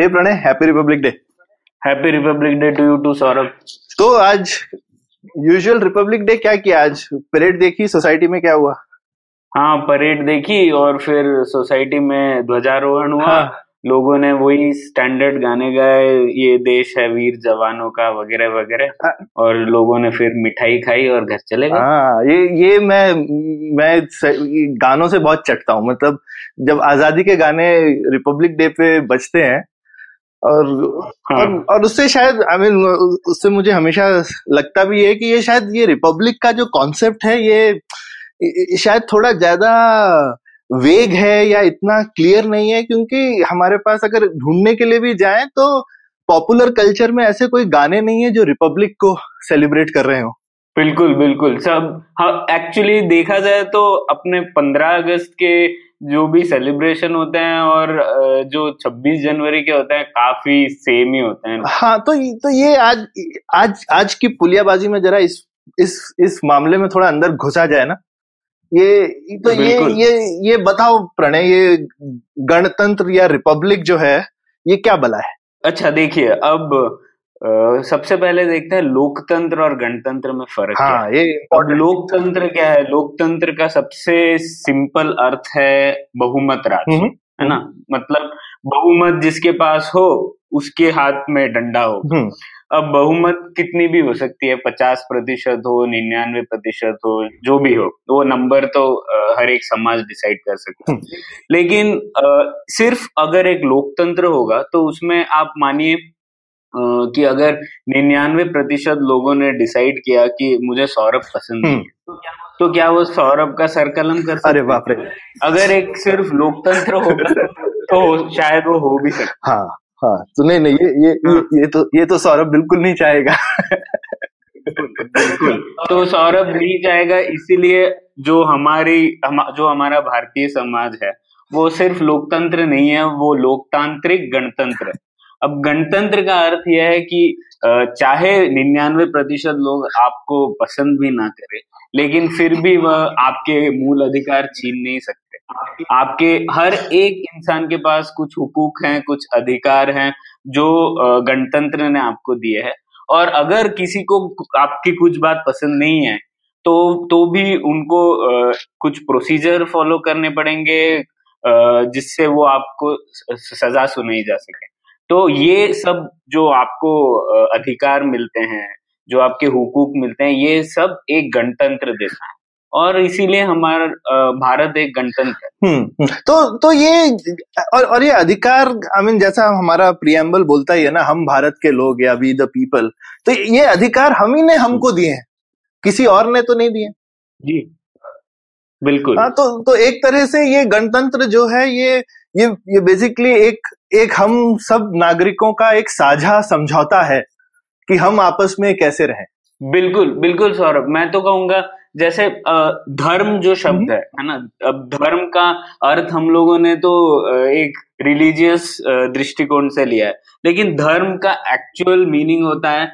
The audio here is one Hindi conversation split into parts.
Hey Pranay happy Republic Day happy Republic Day to you too Saurabh तो आज यूजुअल रिपब्लिक डे क्या किया? आज परेड देखी? सोसाइटी में क्या हुआ? हाँ परेड देखी और फिर सोसाइटी में ध्वजारोहण हुआ। हाँ। लोगों ने वही स्टैंडर्ड गाने गाए ये देश है वीर जवानों का वगैरह वगैरह। और लोगों ने फिर मिठाई खाई और घर चले गए। हाँ ये ये मैं मैं गानों से बहुत चटता हूँ। मतलब जब आज़ादी के गाने रिपब्लिक डे पे बजते हैं और हाँ। और, और उससे शायद आई I मीन mean, उससे मुझे हमेशा लगता भी है कि ये शायद ये रिपब्लिक का जो कॉन्सेप्ट है ये ये शायद थोड़ा ज़्यादा वेग है या इतना क्लियर नहीं है क्योंकि हमारे पास अगर ढूँढने के लिए भी जाएँ तो पॉपुलर कल्चर में ऐसे कोई गाने नहीं है जो रिपब्लिक को सेलिब्रेट कर रहे हो बिल्कुल बिल्कुल। सब हाँ एक्चुअली देखा जाए तो अपने 15 अगस्त के जो भी सेलिब्रेशन होते हैं और अ, जो 26 जनवरी के होते हैं काफ़ी सेम ही होते हैं। हाँ तो तो ये आज आज आज की पुलियाबाजी में जरा इस इस इस मामले में थोड़ा अंदर घुसा जाए ना। ये तो ये बिल्कुल। ये ये बताओ प्रणय ये गणतंत्र या रिपब्लिक जो है ये क्या बला है? अच्छा देखिए अब सबसे पहले देखते हैं लोकतंत्र और गणतंत्र में फ़र्क क्या है। ये important लोकतंत्र क्या है? लोकतंत्र का सबसे सिंपल अर्थ है बहुमत राज्य हम्म, है ना? मतलब बहुमत जिसके पास हो उसके हाथ में डंडा हो। हम्म, अब बहुमत कितनी भी हो सकती है पचास प्रतिशत हो निन्यानवे प्रतिशत हो जो भी हो वो नंबर तो हर एक समाज डिसाइड कर सकता है। लेकिन सिर्फ़ अगर एक लोकतंत्र होगा तो उसमें आप मानिए कि अगर निन्यानवे प्रतिशत लोगों ने डिसाइड किया कि मुझे सौरभ पसंद है तो क्या वो सौरभ का सरकलम कर सकते अरे बाप रे। अगर एक सिर्फ़ लोकतंत्र होगा तो शायद वो हो भी सकता हाँ। हाँ तो नहीं नहीं ये ये ये, ये तो ये तो सौरभ बिल्कुल नहीं चाहेगा। बिल्कुल। तो सौरभ नहीं चाहेगा इसीलिए जो हमारी हम, जो हमारा भारतीय समाज है वो सिर्फ़ लोकतंत्र नहीं है वो लोकतांत्रिक गणतंत्र है। अब गणतंत्र का अर्थ यह है कि चाहे निन्यानवे प्रतिशत लोग आपको पसंद भी ना करें, लेकिन फिर भी वह आपके मूल अधिकार छीन नहीं सकते। आपके हर एक इंसान के पास कुछ हुकूक हैं, कुछ अधिकार हैं, जो गणतंत्र ने आपको दिए हैं। और अगर किसी को आपकी कुछ बात पसंद नहीं है तो तो भी उनको कुछ प्रोसीजर फॉलो करने पड़ेंगे जिससे वो आपको सजा सुनाई जा सके। तो ये सब जो आपको अ, अधिकार मिलते हैं जो आपके हुकूक मिलते हैं ये सब एक गणतंत्र देता है। और इसीलिए हमारा अ, भारत एक गणतंत्र है। हम्म हम्म। तो तो ये और और ये अधिकार आई मीन जैसा हमारा प्रियम्बल बोलता ही है ना हम भारत के लोग या वी द पीपल तो ये अधिकार हम ही ने हमको दिए हैं। किसी और ने तो नहीं दिए। जी। बिल्कुल। हाँ तो तो एक तरह से ये गणतंत्र जो है ये ये ये बेसिकली एक एक हम सब नागरिकों का एक साझा समझौता है कि हम आपस में कैसे रहें। बिल्कुल बिल्कुल सौरभ। मैं तो कहूँगा जैसे धर्म जो शब्द है है ना? अब धर्म का अर्थ हम लोगों ने तो एक रिलीजियस दृष्टिकोण से लिया है। लेकिन धर्म का एक्चुअल मीनिंग होता है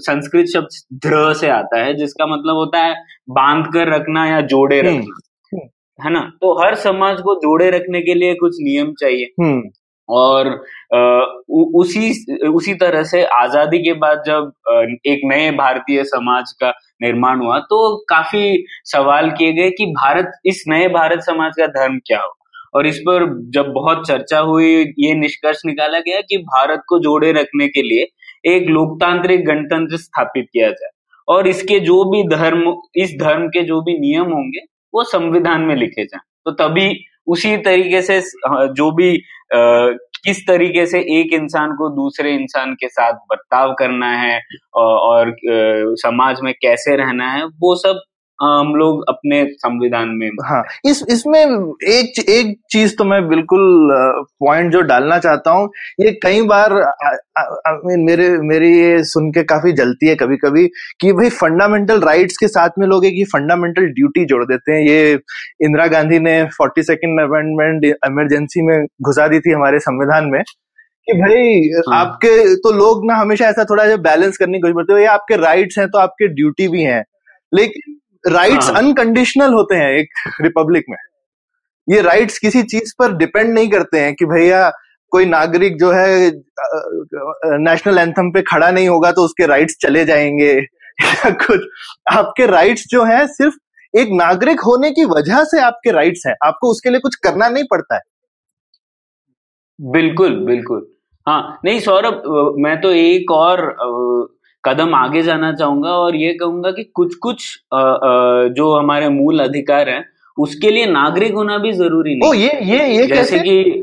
संस्कृत शब्द ध्र से आता है जिसका मतलब होता है बाँध कर रखना या जोड़े हम्म, रखना। है ना? तो हर समाज को जोड़े रखने के लिए कुछ नियम चाहिए। हम्म। और अ, उ- उसी उसी तरह से आज़ादी के बाद जब एक नए भारतीय समाज का निर्माण हुआ तो काफ़ी सवाल किए गए कि भारत इस नए भारत समाज का धर्म क्या हो? और इस पर जब बहुत चर्चा हुई ये निष्कर्ष निकाला गया कि भारत को जोड़े रखने के लिए एक लोकतांत्रिक गणतंत्र स्थापित किया जाए। और इसके जो भी धर्म इस धर्म के जो भी नियम होंगे वो संविधान में लिखे जाए। तो तभी उसी तरीके से जो भी आ, किस तरीके से एक इंसान को दूसरे इंसान के साथ बर्ताव करना है और, और समाज में कैसे रहना है वो सब हम लोग अपने संविधान में हाँ इस इसमें एक एक चीज़ तो मैं बिल्कुल पॉइंट जो डालना चाहता हूँ ये कई बार आ, मेरे मेरी ये सुन के काफ़ी जलती है कभी कभी कि भाई फंडामेंटल राइट्स के साथ में लोग एक फंडामेंटल ड्यूटी जोड़ देते हैं। ये इंदिरा गांधी ने फोर्टी सेकेंड अमेंडमेंट इमरजेंसी में घुसा दी थी हमारे संविधान में कि भाई हाँ. आपके तो लोग ना हमेशा ऐसा थोड़ा सा बैलेंस करने की कोशिश करते हैं ये आपके राइट्स हैं तो आपके ड्यूटी भी हैं। लेकिन राइट्स हाँ. अनकंडीशनल होते हैं एक रिपब्लिक में। ये राइट्स किसी चीज़ पर डिपेंड नहीं करते हैं कि भैया कोई नागरिक जो है नेशनल एंथम पे खड़ा नहीं होगा तो उसके राइट्स चले जाएँगे या कुछ। आपके राइट्स जो है सिर्फ़ एक नागरिक होने की वजह से आपके राइट्स हैं। आपको उसके लिए कुछ करना नहीं पड़ता है। बिल्कुल बिल्कुल। हाँ नहीं सौरभ मैं तो एक और कदम आगे जाना चाहूँगा और ये कहूँगा कि कुछ कुछ आ, आ, जो हमारे मूल अधिकार हैं उसके लिए नागरिक होना भी ज़रूरी नहीं। ओ ये ये ये जैसे कि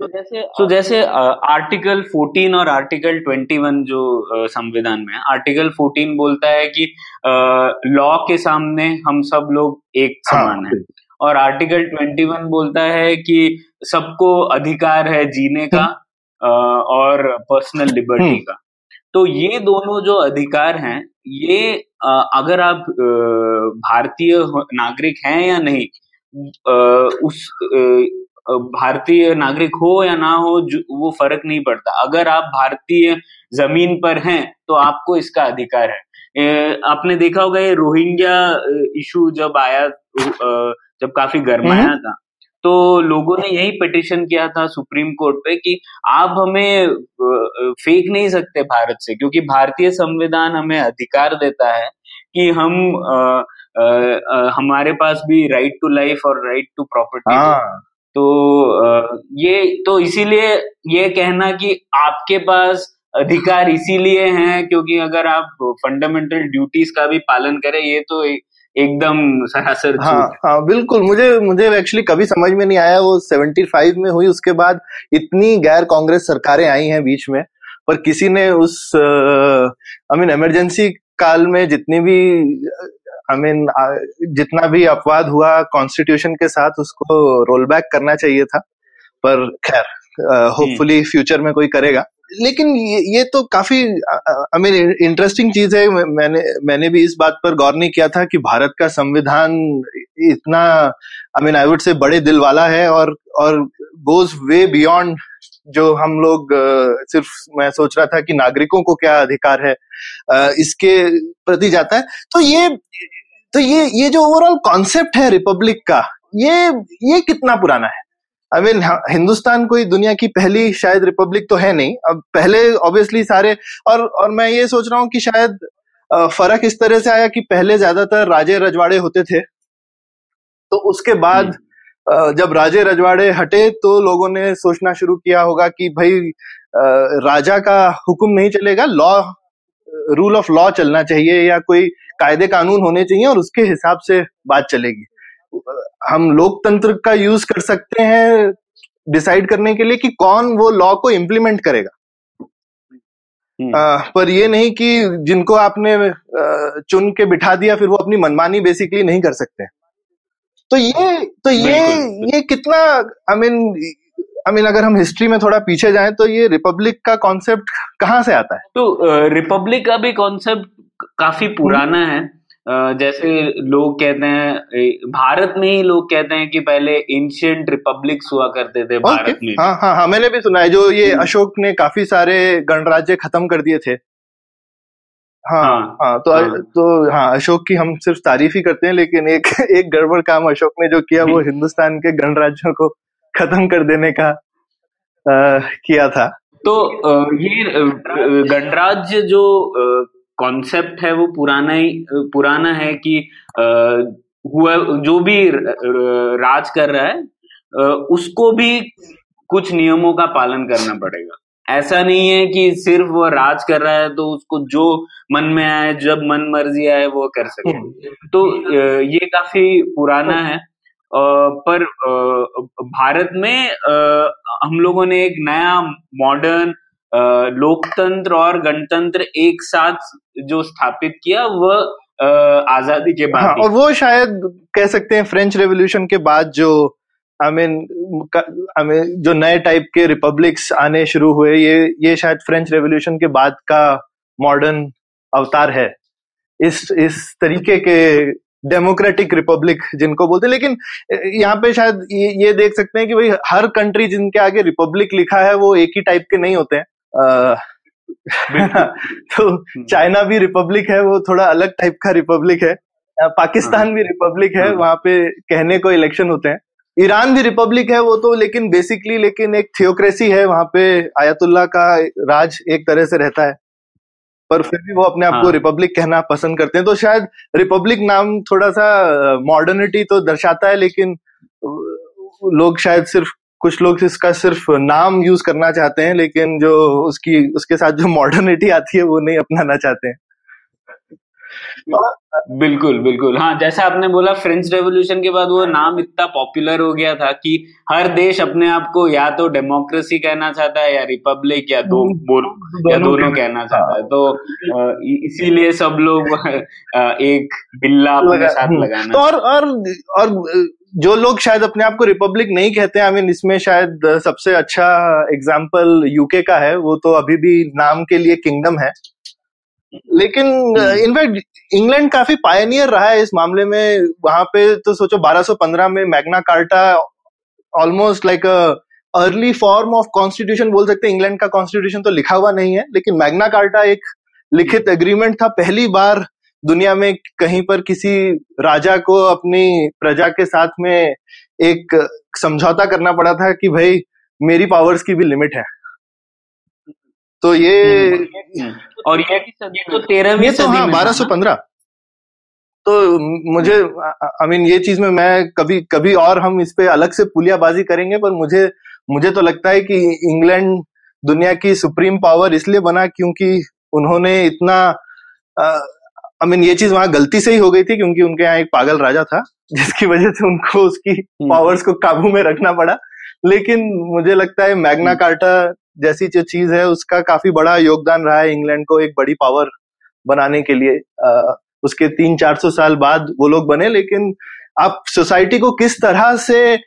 तो जैसे तो जैसे आर्टिकल 14 और आर्टिकल 21 जो संविधान में आर्टिकल 14 बोलता है कि लॉ के सामने हम सब लोग एक हाँ। समान हाँ, है और आर्टिकल 21 बोलता है कि सबको अधिकार है जीने का आ, और पर्सनल लिबर्टी हम्म। का। तो ये दोनों जो अधिकार हैं ये अगर आप भारतीय नागरिक हैं या नहीं उस भारतीय नागरिक हो या ना हो वो फ़र्क नहीं पड़ता अगर आप भारतीय ज़मीन पर हैं तो आपको इसका अधिकार है आपने देखा होगा ये रोहिंग्या इशू जब आया जब काफ़ी गर्माया हम्म। था तो लोगों ने यही पिटिशन किया था सुप्रीम कोर्ट पे कि आप हमें फेंक नहीं सकते भारत से क्योंकि भारतीय संविधान हमें अधिकार देता है कि हम आ, आ, आ, हमारे पास भी राइट टू लाइफ और राइट टू प्रॉपर्टी तो आ, ये तो इसीलिए ये कहना कि आपके पास अधिकार इसीलिए हैं क्योंकि अगर आप फंडामेंटल ड्यूटीज़ का भी पालन करें ये तो एकदम सरासर हाँ हाँ बिल्कुल मुझे मुझे एक्चुअली कभी समझ में नहीं आया वो 75 में हुई उसके बाद इतनी गैर कांग्रेस सरकारें आई हैं बीच में पर किसी ने उस आई मीन इमरजेंसी काल में जितनी भी आई मीन जितना भी अपवाद हुआ कॉन्स्टिट्यूशन के साथ उसको रोल बैक करना चाहिए था पर खैर होपफुली फ्यूचर में कोई करेगा। लेकिन ये, ये तो काफ़ी आई मीन इंटरेस्टिंग चीज़ है। मैंने मैंने भी इस बात पर गौर नहीं किया था कि भारत का संविधान इतना I mean I would say बड़े दिल वाला है और और गोज वे बियॉन्ड जो हम लोग सिर्फ़ मैं सोच रहा था कि नागरिकों को क्या अधिकार है इसके प्रति जाता है। तो ये तो ये ये जो ओवरऑल कॉन्सेप्ट है रिपब्लिक का ये ये कितना पुराना है? आई मीन हिंदुस्तान कोई दुनिया की पहली शायद रिपब्लिक तो है नहीं। अब पहले ऑब्वियसली सारे और और मैं ये सोच रहा हूँ कि शायद फ़र्क इस तरह से आया कि पहले ज़्यादातर राजे रजवाड़े होते थे। तो उसके बाद हम्म। जब राजे रजवाड़े हटे तो लोगों ने सोचना शुरू किया होगा कि भाई राजा का हुक्म नहीं चलेगा लॉ रूल ऑफ़ लॉ चलना चाहिए या कोई कायदे कानून होने चाहिए और उसके हिसाब से बात चलेगी। हम लोकतंत्र का यूज़ कर सकते हैं डिसाइड करने के लिए कि कौन वो लॉ को इम्प्लीमेंट करेगा। आ, हम्म। पर ये नहीं कि जिनको आपने चुन के बिठा दिया फिर वो अपनी मनमानी बेसिकली नहीं कर सकते। तो ये तो ये ये कितना आई मीन आई मीन अगर हम हिस्ट्री में थोड़ा पीछे जाएँ तो ये रिपब्लिक का कॉन्सेप्ट कहाँ से आता है? तो रिपब्लिक का भी कॉन्सेप्ट काफ़ी पुराना है। जैसे लोग कहते हैं भारत में ही लोग कहते हैं कि पहले एंशियंट रिपब्लिक्स हुआ करते थे भारत okay. में। हाँ हाँ हाँ मैंने भी सुना है जो ये हम्म। अशोक ने काफ़ी सारे गणराज्य खत्म कर दिए थे। हाँ हाँ, हाँ तो हाँ, तो हाँ अशोक की हम सिर्फ़ तारीफ़ ही करते हैं लेकिन एक एक गड़बड़ काम अशोक ने जो किया वो हिंदुस्तान के गणराज्यों को खत्म कर देने का आ, किया था। तो ये गणराज्य जो कॉन्सेप्ट है वो पुराना ही, पुराना है कि हुआ, जो भी राज कर रहा है उसको भी कुछ नियमों का पालन करना पड़ेगा ऐसा नहीं है कि सिर्फ़ वो राज कर रहा है तो उसको जो मन में आए, जब मन मर्ज़ी आए, वो कर सके। तो ये काफ़ी पुराना है पर भारत में हम लोगों ने एक नया मॉडर्न लोकतंत्र और गणतंत्र एक साथ जो स्थापित किया वह आज़ादी के बाद हाँ, और वो शायद कह सकते हैं फ्रेंच रेवोल्यूशन के बाद जो आई मीन आई मीन जो नए टाइप के रिपब्लिक्स आने शुरू हुए ये ये शायद फ्रेंच रेवोल्यूशन के बाद का मॉडर्न अवतार है। इस इस तरीके के डेमोक्रेटिक रिपब्लिक जिनको बोलते हैं। लेकिन यहाँ पे शायद ये, ये देख सकते हैं कि भाई हर कंट्री जिनके आगे रिपब्लिक लिखा है वो एक ही टाइप के नहीं होते हैं। तो हम्म। चाइना भी रिपब्लिक है वो थोड़ा अलग टाइप का रिपब्लिक है पाकिस्तान हाँ। भी रिपब्लिक है। वहाँ पे कहने को इलेक्शन होते हैं ईरान भी रिपब्लिक है वो तो लेकिन बेसिकली लेकिन एक थियोक्रेसी है वहाँ पे आयतुल्ला का राज एक तरह से रहता है पर फिर भी वो अपने आप को रिपब्लिक हाँ। कहना पसंद करते हैं तो शायद रिपब्लिक नाम थोड़ा सा मॉडर्निटी तो दर्शाता है लेकिन लोग शायद सिर्फ़ कुछ लोग इसका सिर्फ़ नाम यूज़ करना चाहते हैं, लेकिन जो उसकी, उसके साथ जो मॉडर्निटी आती है, वो नहीं अपनाना चाहते हैं। बिल्कुल बिल्कुल। हाँ जैसा आपने बोला फ्रेंच रेवोल्यूशन के बाद वो नाम इतना पॉपुलर हो गया था कि हर देश अपने आप को या तो डेमोक्रेसी कहना चाहता है या रिपब्लिक या दो हम्म, या दोनों कहना चाहता है। तो इसीलिए सब लोग एक बिल्ला अपने साथ हम्म। लगाना तो और और और जो लोग शायद अपने आप को रिपब्लिक नहीं कहते आई मीन इसमें शायद सबसे अच्छा एग्ज़ाम्पल यूके का है वो तो अभी भी नाम के लिए किंगडम है। लेकिन इनफैक्ट हम्म। इंग्लैंड काफ़ी पायनियर रहा है इस मामले में। वहाँ पे तो सोचो 1215 में Magna Carta almost like early form of constitution बोल सकते हैं। इंग्लैंड का कॉन्स्टिट्यूशन तो लिखा हुआ नहीं है लेकिन मैग्ना कार्टा एक लिखित एग्रीमेंट था। पहली बार दुनिया में कहीं पर किसी राजा को अपनी प्रजा के साथ में एक समझौता करना पड़ा था कि भाई मेरी पावर्स की भी लिमिट है। तो ये हम्म। और ये तो तेरहवीं तो हाँ बारह सौ पंद्रह तो मुझे आई मीन ये चीज़ में मैं कभी कभी और हम इस पे अलग से पुलियाबाजी करेंगे पर मुझे मुझे तो लगता है कि इंग्लैंड दुनिया की सुप्रीम पावर इसलिए बना क्योंकि उन्होंने इतना आई मीन ये चीज़ वहाँ गलती से ही हो गई थी क्योंकि उनके यहाँ एक पागल राजा था जिसकी वजह से उनको उसकी पावर्स हम्म। को काबू में रखना पड़ा लेकिन मुझे लगता है मैग्ना हम्म। कार्टा जैसी जो चीज़ है उसका काफ़ी बड़ा योगदान रहा है इंग्लैंड को एक बड़ी पावर बनाने के लिए। आ, उसके तीन चार सौ साल बाद वो लोग बने लेकिन आप सोसाइटी को किस तरह से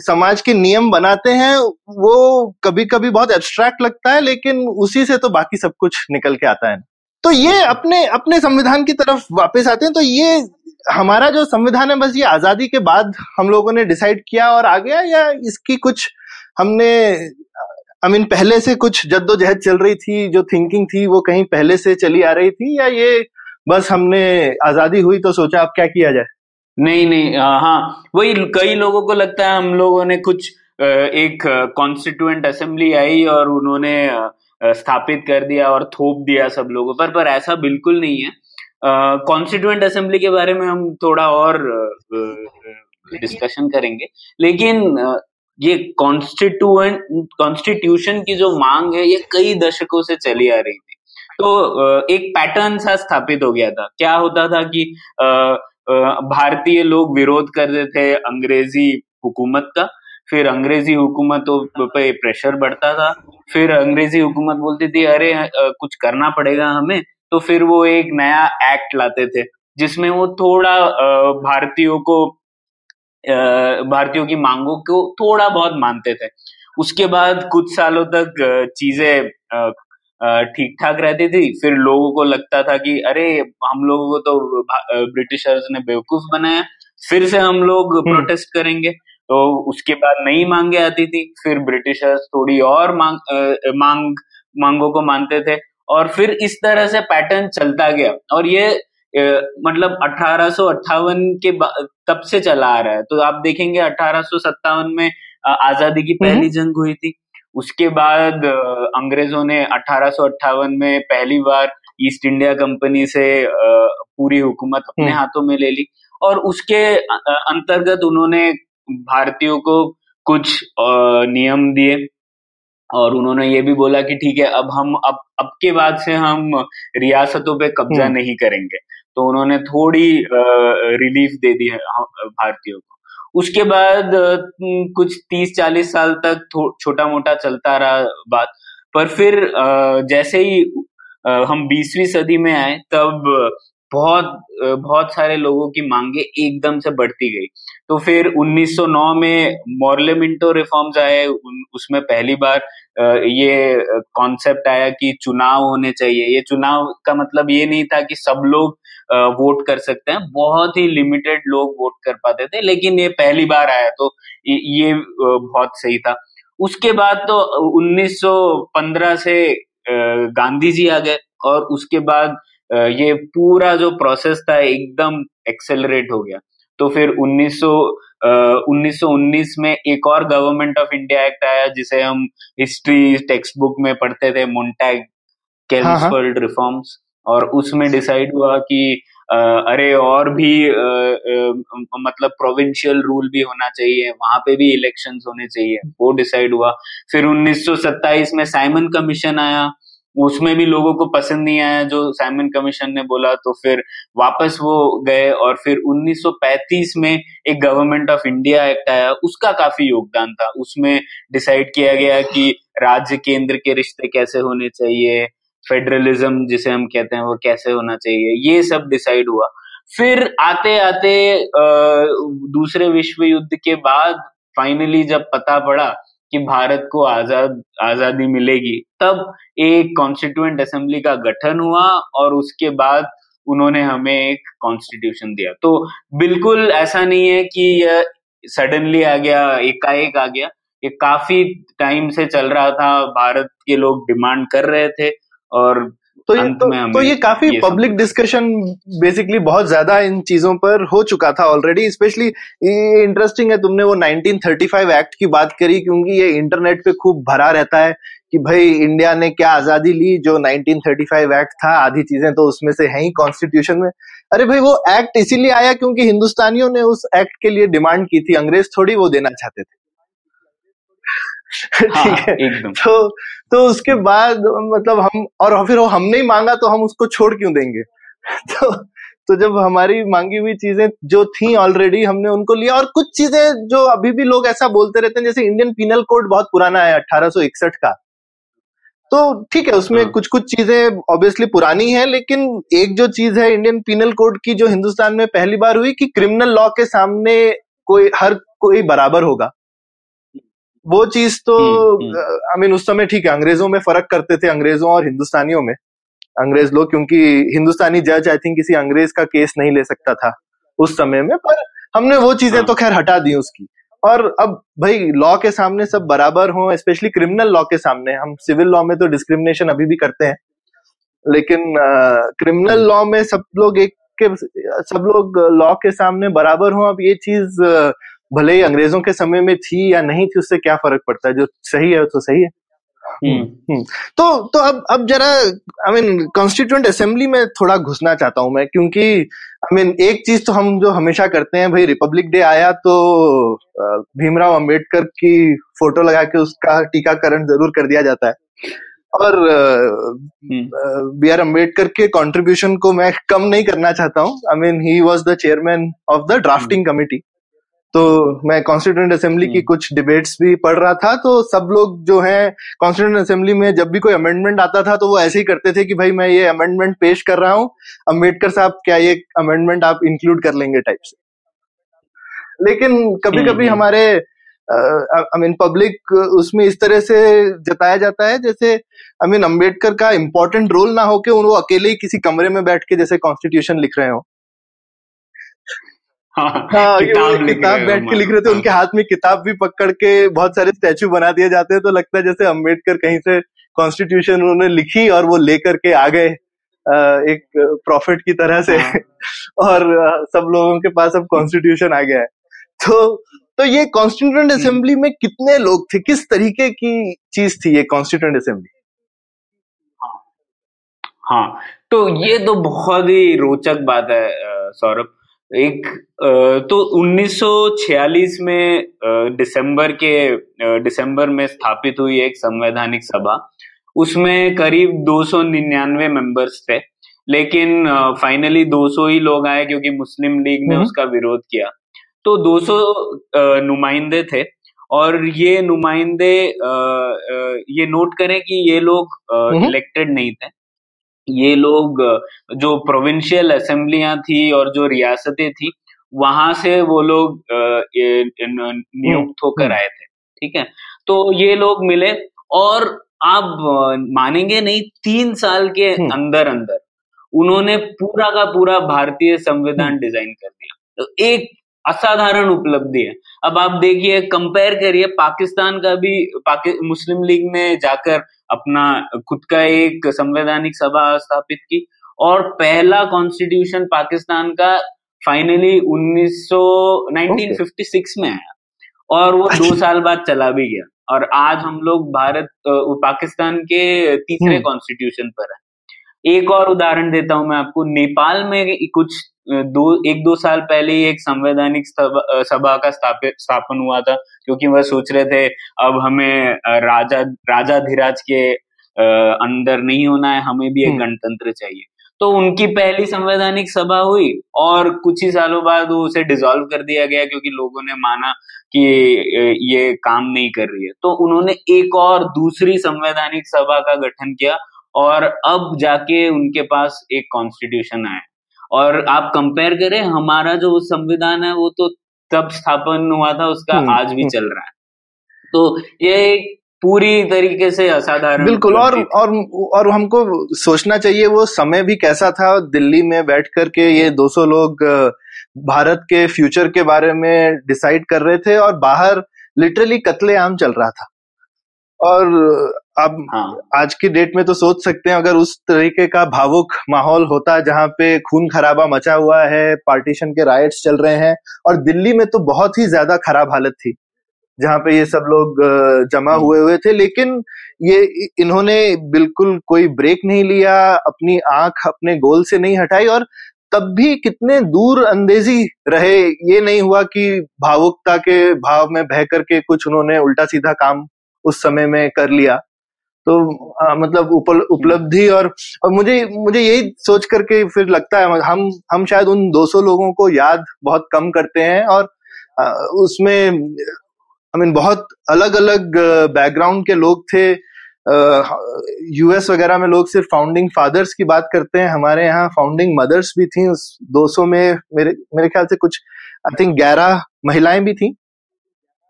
समाज के नियम बनाते हैं वो कभी कभी बहुत एब्स्ट्रैक्ट लगता है लेकिन उसी से तो बाकी सब कुछ निकल के आता है। तो ये अपने अपने संविधान की तरफ़ वापस आते हैं तो ये हमारा जो संविधान है बस ये आज़ादी के बाद हम लोगों ने डिसाइड किया और आ गया या इसकी कुछ हमने आई मीन पहले से कुछ जद्दोजहद चल रही थी जो थिंकिंग थी वो कहीं पहले से चली आ रही थी या ये बस हमने आज़ादी हुई तो सोचा अब क्या किया जाए? नहीं नहीं हाँ वही कई लोगों को लगता है हम लोगों ने कुछ एक कॉन्स्टिट्यूएंट असेंबली आई और उन्होंने स्थापित कर दिया और थोप दिया सब लोगों पर पर ऐसा बिल्कुल नहीं है। कॉन्स्टिट्यूएंट असेंबली के बारे में हम थोड़ा और डिस्कशन करेंगे। लेकिन ये कॉन्स्टिट्यूएंट कॉन्स्टिट्यूशन की जो मांग है, ये कई दशकों से चली आ रही थी। तो एक पैटर्न सा स्थापित हो गया था। क्या होता था कि भारतीय लोग विरोध कर रहे थे अंग्रेज़ी हुकूमत का। फिर अंग्रेज़ी हुकूमत पे प्रेशर बढ़ता था। फिर अंग्रेज़ी हुकूमत बोलती थी, अरे कुछ करना पड़ेगा हमें। तो फिर वो एक नया एक्ट लाते थे, जिसमें वो थोड़ा भारतीयों को भारतीयों की मांगों को थोड़ा बहुत मानते थे। उसके बाद कुछ सालों तक चीज़ें ठीक ठाक रहती थी। फिर लोगों को लगता था कि अरे हम लोगों को तो ब्रिटिशर्स ने बेवकूफ़ बनाया। फिर से हम लोग प्रोटेस्ट हम्म। करेंगे। तो उसके बाद नई मांगे आती थी। फिर ब्रिटिशर्स थोड़ी और मांग मांग मांगों को मानते थे। और फिर इस तरह से पैटर्न चलता गया। और ये मतलब अठारह के तब से चला आ रहा है? तो आप देखेंगे अठारह में आज़ादी की पहली जंग हुई थी। उसके बाद अंग्रेज़ों ने अठारह में पहली बार ईस्ट इंडिया कंपनी से पूरी हुकूमत अपने हम्म। हाथों में ले ली। और उसके अंतर्गत उन्होंने भारतीयों को कुछ नियम दिए। और उन्होंने ये भी बोला कि ठीक है अब हम अब अब के बाद से हम रियासतों पे कब्जा हम्म। नहीं करेंगे। तो उन्होंने थोड़ी रिलीफ दे दी है भारतीयों को। उसके बाद कुछ तीस चालीस साल तक छोटा मोटा चलता रहा बात। पर फिर जैसे ही हम बीसवीं सदी में आए, तब बहुत बहुत सारे लोगों की मांगे एकदम से बढ़ती गई। तो फिर 1909 में मॉर्लेमिंटो रिफॉर्म्स आए। उसमें पहली बार ये कॉन्सेप्ट आया कि चुनाव होने चाहिए। ये चुनाव का मतलब ये नहीं था कि सब लोग वोट कर सकते हैं। बहुत ही लिमिटेड लोग वोट कर पाते थे, लेकिन ये पहली बार आया। तो ये बहुत सही था। उसके बाद तो 1915 से गांधी जी आ गए और उसके बाद ये पूरा जो प्रोसेस था, एकदम एक्सेलरेट हो गया। तो फिर 1900 1919 में एक और गवर्नमेंट ऑफ़ इंडिया एक्ट आया जिसे हम हिस्ट्री टेक्स्ट बुक में पढ़ते थे मोन्टैग केल्सफर्ड रिफॉर्म्स और उसमें डिसाइड हुआ कि अरे और भी मतलब प्रोविंशियल रूल भी होना चाहिए वहाँ पे भी इलेक्शंस होने चाहिए वो डिसाइड हुआ। फिर 1927 में साइमन कमीशन आया उसमें भी लोगों को पसंद नहीं आया, जो साइमन कमीशन ने बोला तो फिर वापस वो गए और फिर 1935 में एक गवर्नमेंट ऑफ़ इंडिया एक्ट आया। उसका काफ़ी योगदान था। उसमें डिसाइड किया गया कि राज्य केंद्र के रिश्ते कैसे होने चाहिए फेडरलिज्म जिसे हम कहते हैं, वो कैसे होना चाहिए, ये सब डिसाइड हुआ। फिर आते आते दूसरे विश्व युद्ध के बाद फाइनली जब पता पड़ा कि भारत को आज़ाद, आज़ादी मिलेगी। तब एक कॉन्स्टिट्यूएंट असेंबली का गठन हुआ और उसके बाद उन्होंने हमें एक कॉन्स्टिट्यूशन दिया। तो बिल्कुल ऐसा नहीं है कि यह सडनली आ गया, एकाएक आ गया। ये काफ़ी टाइम से चल रहा था। भारत के लोग डिमांड कर रहे थे और तो ये तो, तो ये काफ़ी पब्लिक डिस्कशन बेसिकली बहुत ज़्यादा इन चीज़ों पर हो चुका था ऑलरेडी स्पेशली इंटरेस्टिंग है तुमने वो 1935 एक्ट की बात करी क्योंकि ये इंटरनेट पे खूब भरा रहता है कि भाई इंडिया ने क्या आज़ादी ली जो 1935 एक्ट था आधी चीज़ें तो उसमें से है ही कॉन्स्टिट्यूशन में। अरे भाई वो एक्ट इसीलिए आया क्योंकि हिंदुस्तानियों ने उस एक्ट के लिए डिमांड की थी अंग्रेज़ थोड़ी वो देना चाहते थे। ठीक हाँ, है। एकदम। तो तो उसके बाद मतलब हम और फिर वो हमने ही मांगा तो हम उसको छोड़ क्यों देंगे? तो तो जब हमारी मांगी हुई चीज़ें जो थी ऑलरेडी हमने उनको लिया। और कुछ चीज़ें जो अभी भी लोग ऐसा बोलते रहते हैं जैसे इंडियन पीनल कोड बहुत पुराना है अठारह का। तो ठीक है उसमें हाँ. कुछ कुछ चीज़ें ऑब्वियसली पुरानी है लेकिन एक जो चीज़ है इंडियन पीनल कोड की जो हिंदुस्तान में पहली बार हुई कि क्रिमिनल लॉ के सामने कोई हर कोई बराबर होगा। वो चीज़ तो आई हम्म, मीन हम्म। उस समय ठीक है अंग्रेज़ों में फ़र्क करते थे अंग्रेज़ों और हिंदुस्तानियों में अंग्रेज़ लोग क्योंकि हिंदुस्तानी जज आई थिंक किसी अंग्रेज़ का केस नहीं ले सकता था उस समय में पर हमने वो चीज़ें हाँ। तो खैर हटा दी उसकी और अब भाई लॉ के सामने सब बराबर हो स्पेशली क्रिमिनल लॉ के सामने हम सिविल लॉ में तो डिस्क्रिमिनेशन अभी भी करते हैं लेकिन क्रिमिनल लॉ में सब लोग एक के सब लोग लॉ के सामने बराबर हों अब ये चीज़ भले ही अंग्रेज़ों के समय में थी या नहीं थी उससे क्या फ़र्क पड़ता है? जो सही है तो सही है। हम्म। हम्म। तो तो अब अब जरा आई मीन कॉन्स्टिट्यूंट असेंबली में थोड़ा घुसना चाहता हूँ मैं क्योंकि आई मीन एक चीज़ तो हम जो हमेशा करते हैं भाई रिपब्लिक डे आया तो भीमराव अंबेडकर की फ़ोटो लगा के उसका टीकाकरण ज़रूर कर दिया जाता है। और बी आर अंबेडकर के कंट्रीब्यूशन को मैं कम नहीं करना चाहता हूँ। I mean he was the chairman of the drafting committee तो मैं कॉन्स्टिट्यूंट असेंबली की हम्म। कुछ डिबेट्स भी पढ़ रहा था तो सब लोग जो है कॉन्स्टिट्यूंट असेंबली में जब भी कोई अमेंडमेंट आता था तो वो ऐसे ही करते थे कि भाई मैं ये अमेंडमेंट पेश कर रहा हूँ अंबेडकर साहब क्या ये अमेंडमेंट आप इंक्लूड कर लेंगे टाइप से लेकिन कभी कभी हम्म, हम्म। हमारे आई मीन पब्लिक उसमें इस तरह से जताया जाता है जैसे आई मीन अंबेडकर का इम्पोर्टेंट रोल ना हो के वो अकेले ही किसी कमरे में बैठ के जैसे कॉन्स्टिट्यूशन लिख रहे हो हाँ, हाँ किताब, किताब बैठ के लिख रहे थे उनके हाथ में किताब भी पकड़ के बहुत सारे स्टैचू बना दिए जाते हैं तो लगता है जैसे अंबेडकर कहीं से कॉन्स्टिट्यूशन उन्होंने लिखी और वो लेकर के आ गए एक प्रॉफिट की तरह से। हाँ। और सब लोगों के पास अब कॉन्स्टिट्यूशन आ गया है। तो तो ये कॉन्स्टिट्यूंट असेंबली में कितने लोग थे? किस तरीके की चीज़ थी ये कॉन्स्टिट्यूंट असेंबली हाँ, हाँ तो ये तो बहुत ही रोचक बात है सौरभ। एक तो 1946 में दिसंबर के दिसंबर में स्थापित हुई एक संवैधानिक सभा उसमें करीब 299 मेंबर्स थे लेकिन फाइनली 200 ही लोग आए क्योंकि मुस्लिम लीग ने हम्म। उसका विरोध किया तो 200 नुमाइंदे थे और ये नुमाइंदे ये नोट करें कि ये लोग इलेक्टेड हम्म। नहीं थे ये लोग जो प्रोविंशियल असेंबलियाँ थी और जो रियासतें थी वहाँ से वो लोग नियुक्त होकर हम्म। आए थे ठीक है तो ये लोग मिले और आप मानेंगे नहीं तीन साल के हम्म। अंदर अंदर उन्होंने पूरा का पूरा भारतीय संविधान हम्म। डिज़ाइन कर दिया तो एक असाधारण उपलब्धि है अब आप देखिए कंपेयर करिए पाकिस्तान का भी पाकि, मुस्लिम लीग ने जाकर अपना खुद का एक संवैधानिक सभा स्थापित की और पहला कॉन्स्टिट्यूशन पाकिस्तान का फाइनली 1900 1956 में आया और वो दो अच्छा। साल बाद चला भी गया और आज हम लोग भारत पाकिस्तान के तीसरे कॉन्स्टिट्यूशन हम्म। पर है एक और उदाहरण देता हूँ मैं आपको। नेपाल में कुछ दो एक दो साल पहले ही एक संवैधानिक सभा का स्थापन हुआ था क्योंकि वह सोच रहे थे अब हमें राजा राजा धीराज के अंदर नहीं होना है हमें भी एक हम्म। गणतंत्र चाहिए। तो उनकी पहली संवैधानिक सभा हुई और कुछ ही सालों बाद वो उसे डिसॉल्व कर दिया गया क्योंकि लोगों ने माना कि ये काम नहीं कर रही है। तो उन्होंने एक और दूसरी संवैधानिक सभा का गठन किया और अब जाके उनके पास एक कॉन्स्टिट्यूशन आया। और आप कंपेयर करें हमारा जो संविधान है वो तो तब स्थापन हुआ था उसका हम्म, आज भी हम्म। चल रहा है। तो ये पूरी तरीके से असाधारण बिल्कुल और और और हमको सोचना चाहिए वो समय भी कैसा था दिल्ली में बैठ कर के ये 200 लोग भारत के फ्यूचर के बारे में डिसाइड कर रहे थे और बाहर लिटरली कत्ले आम चल रहा था। और अब हाँ. आज की डेट में तो सोच सकते हैं अगर उस तरीके का भावुक माहौल होता जहाँ पे खून खराबा मचा हुआ है पार्टीशन के राइट्स चल रहे हैं और दिल्ली में तो बहुत ही ज़्यादा खराब हालत थी जहाँ पे ये सब लोग जमा हम्म। हुए हुए थे लेकिन ये इन्होंने बिल्कुल कोई ब्रेक नहीं लिया अपनी आँख अपने गोल से नहीं हटाई और तब भी कितने दूर अंदेजी रहे ये नहीं हुआ कि भावुकता के भाव में बह करके कुछ उन्होंने उल्टा सीधा काम उस समय में कर लिया। तो आ, मतलब उपल, उपलब्धि और, और मुझे मुझे यही सोच करके फिर लगता है हम हम शायद उन 200 लोगों को याद बहुत कम करते हैं और आ, उसमें आई मीन बहुत अलग अलग बैकग्राउंड के लोग थे। यूएस वगैरह में लोग सिर्फ़ फाउंडिंग फादर्स की बात करते हैं। हमारे यहाँ फाउंडिंग मदर्स भी थी उस 200 में। मेरे मेरे ख्याल से कुछ आई थिंक 11 महिलाएँ भी थी।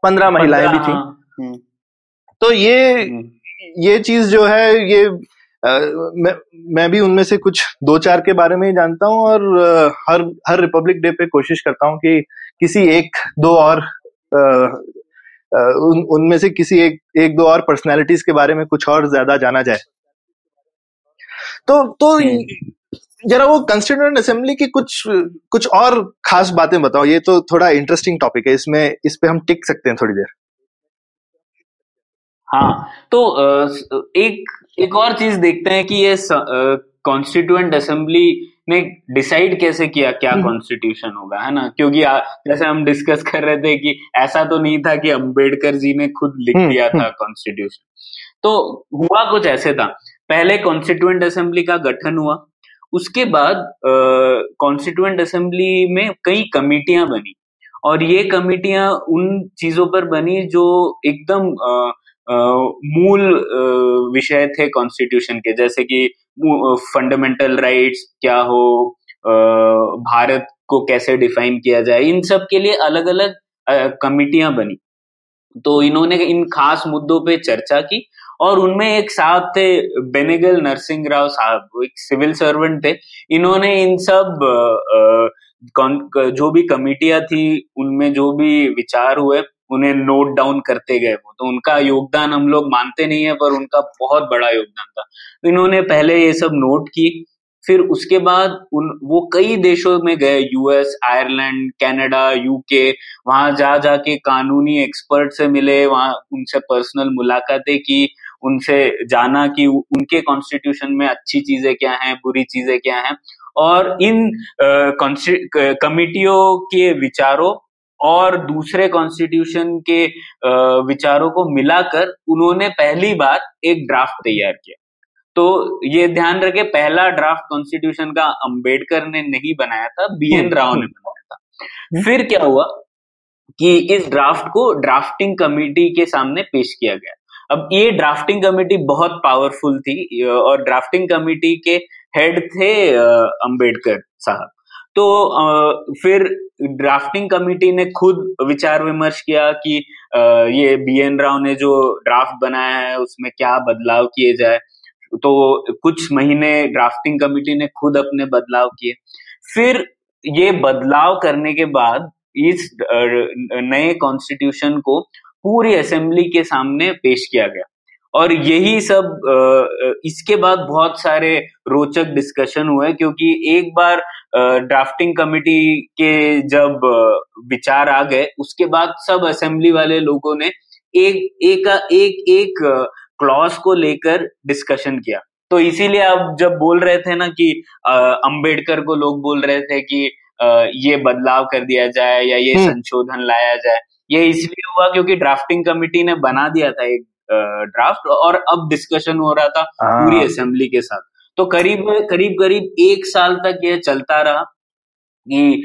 15 महिलाएँ भी थी। हाँ। तो ये हम्म। ये चीज़ जो है ये आ, मैं मैं भी उनमें से कुछ दो चार के बारे में ही जानता हूँ और आ, हर हर रिपब्लिक डे पे कोशिश करता हूँ कि किसी एक दो और आ, उन उनमें से किसी एक एक दो और पर्सनालिटीज के बारे में कुछ और ज़्यादा जाना जाए तो तो। जरा वो कंस्टिट्यूंट असेंबली की कुछ कुछ और खास बातें बताओ ये तो थोड़ा इंटरेस्टिंग टॉपिक है इसमें इस पे हम टिक सकते हैं थोड़ी देर हाँ तो एक एक और चीज़ देखते हैं कि ये कॉन्स्टिट्यूएंट असेंबली ने डिसाइड कैसे किया क्या कॉन्स्टिट्यूशन हम्म। होगा है ना क्योंकि आ, जैसे हम डिस्कस कर रहे थे कि ऐसा तो नहीं था कि अंबेडकर जी ने खुद लिख हम्म, दिया था हम्म। कॉन्स्टिट्यूशन तो हुआ कुछ ऐसे था पहले कॉन्स्टिट्यूएंट असेंबली का गठन हुआ उसके बाद कॉन्स्टिट्यूएंट असेंबली में कई कमिटियाँ बनी और ये कमिटियाँ उन चीज़ों पर बनी जो एकदम मूल विषय थे कॉन्स्टिट्यूशन के, जैसे कि फंडामेंटल राइट्स क्या हो भारत को कैसे डिफाइन किया जाए, इन सब के लिए अलग अलग कमिटियाँ बनी। तो इन्होंने इन खास मुद्दों पे चर्चा की, और उनमें एक साहब थे, बेनेगल नरसिंह राव साहब एक सिविल सर्वेंट थे। इन्होंने इन सब जो भी कमिटियाँ थी, उनमें जो भी विचार हुए उन्हें नोट डाउन करते गए वो। तो उनका योगदान हम लोग मानते नहीं है, पर उनका बहुत बड़ा योगदान था। तो इन्होंने पहले ये सब नोट की, फिर उसके बाद उन, वो कई देशों में गए यूएस आयरलैंड कनाडा यूके वहाँ जा जाके कानूनी एक्सपर्ट से मिले, वहाँ उनसे पर्सनल मुलाकातें की, उनसे जाना कि उनके कॉन्स्टिट्यूशन में अच्छी चीज़ें क्या हैं, बुरी चीज़ें क्या हैं। और इन कमिटियों के विचारों और दूसरे कॉन्स्टिट्यूशन के विचारों को मिलाकर उन्होंने पहली बार एक ड्राफ्ट तैयार किया तो ये ध्यान रखे पहला ड्राफ्ट कॉन्स्टिट्यूशन का अंबेडकर ने नहीं बनाया था बी एन राव ने हम्म। बनाया था। फिर क्या हुआ कि इस ड्राफ्ट को ड्राफ्टिंग कमेटी के सामने पेश किया गया अब ये ड्राफ्टिंग कमेटी बहुत पावरफुल थी और ड्राफ्टिंग कमेटी के हेड थे अंबेडकर साहब तो फिर ड्राफ्टिंग कमिटी ने खुद विचार विमर्श किया कि ये बी एन राव ने जो ड्राफ्ट बनाया है, उसमें क्या बदलाव किए जाए। तो कुछ महीने ड्राफ्टिंग कमिटी ने खुद अपने बदलाव किए। फिर ये बदलाव करने के बाद इस नए कॉन्स्टिट्यूशन को पूरी असेंबली के सामने पेश किया गया। और यही सब इसके बाद बहुत सारे रोचक डिस्कशन हुए क्योंकि एक बार ड्राफ्टिंग कमिटी के जब विचार आ गए उसके बाद सब असेंबली वाले लोगों ने एक एक एक एक क्लॉज को लेकर डिस्कशन किया तो इसीलिए आप जब बोल रहे थे ना कि अंबेडकर को लोग बोल रहे थे कि ये बदलाव कर दिया जाए या ये हम्म। संशोधन लाया जाए ये इसलिए हुआ क्योंकि ड्राफ्टिंग कमिटी ने बना दिया था एक ड्राफ्ट और अब डिस्कशन हो रहा था पूरी असेंबली के साथ। तो करीब करीब करीब एक साल तक यह चलता रहा कि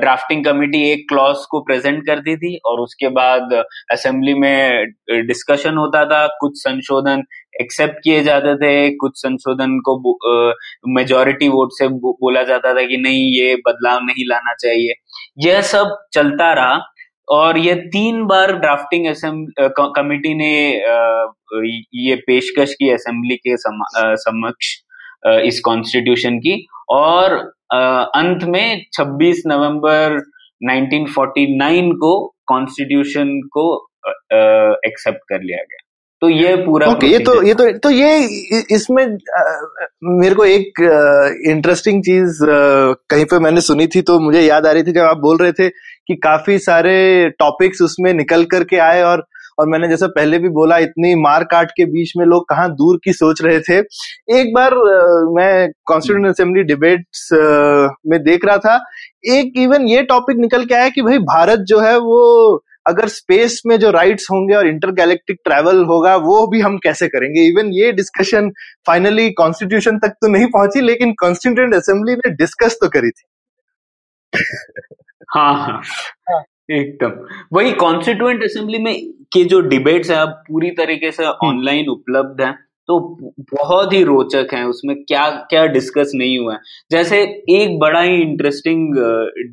ड्राफ्टिंग कमेटी एक क्लॉज को प्रेजेंट करती थी और उसके बाद असेंबली में डिस्कशन होता था। कुछ संशोधन एक्सेप्ट किए जाते थे। कुछ संशोधन को मेजोरिटी वोट से बोला जाता था कि नहीं ये बदलाव नहीं लाना चाहिए। यह सब चलता रहा। और ये तीन बार ड्राफ्टिंग कमेटी ने ये पेशकश की असेंबली के समक्ष इस कॉन्स्टिट्यूशन की। और अंत में 26 नवंबर 1949 को कॉन्स्टिट्यूशन को एक्सेप्ट कर लिया गया। तो ये पूरा okay, ये तो ये तो तो ये इसमें मेरे को एक इंटरेस्टिंग चीज़ कहीं पे मैंने सुनी थी तो मुझे याद आ रही थी जब आप बोल रहे थे कि काफ़ी सारे टॉपिक्स उसमें निकल करके आए और और मैंने जैसा पहले भी बोला इतनी मार काट के बीच में लोग कहाँ दूर की सोच रहे थे। एक बार मैं कॉन्स्टिट्यूंट असेंबली डिबेट्स में देख रहा था। एक इवन ये टॉपिक निकल के आया कि भाई भारत जो है वो अगर स्पेस में जो राइट्स होंगे और इंटरगैलेक्टिक ट्रैवल होगा वो भी हम कैसे करेंगे इवन ये डिस्कशन फाइनली कॉन्स्टिट्यूशन तक तो नहीं पहुँची लेकिन कॉन्स्टिट्यूंट असेंबली ने डिस्कस तो करी थी हाँ हाँ। एकदम वही कॉन्स्टिट्यूएंट असेंबली में के जो डिबेट्स है अब पूरी तरीके से ऑनलाइन हम्म। उपलब्ध है तो बहुत ही रोचक है उसमें क्या क्या डिस्कस नहीं हुआ है जैसे एक बड़ा ही इंटरेस्टिंग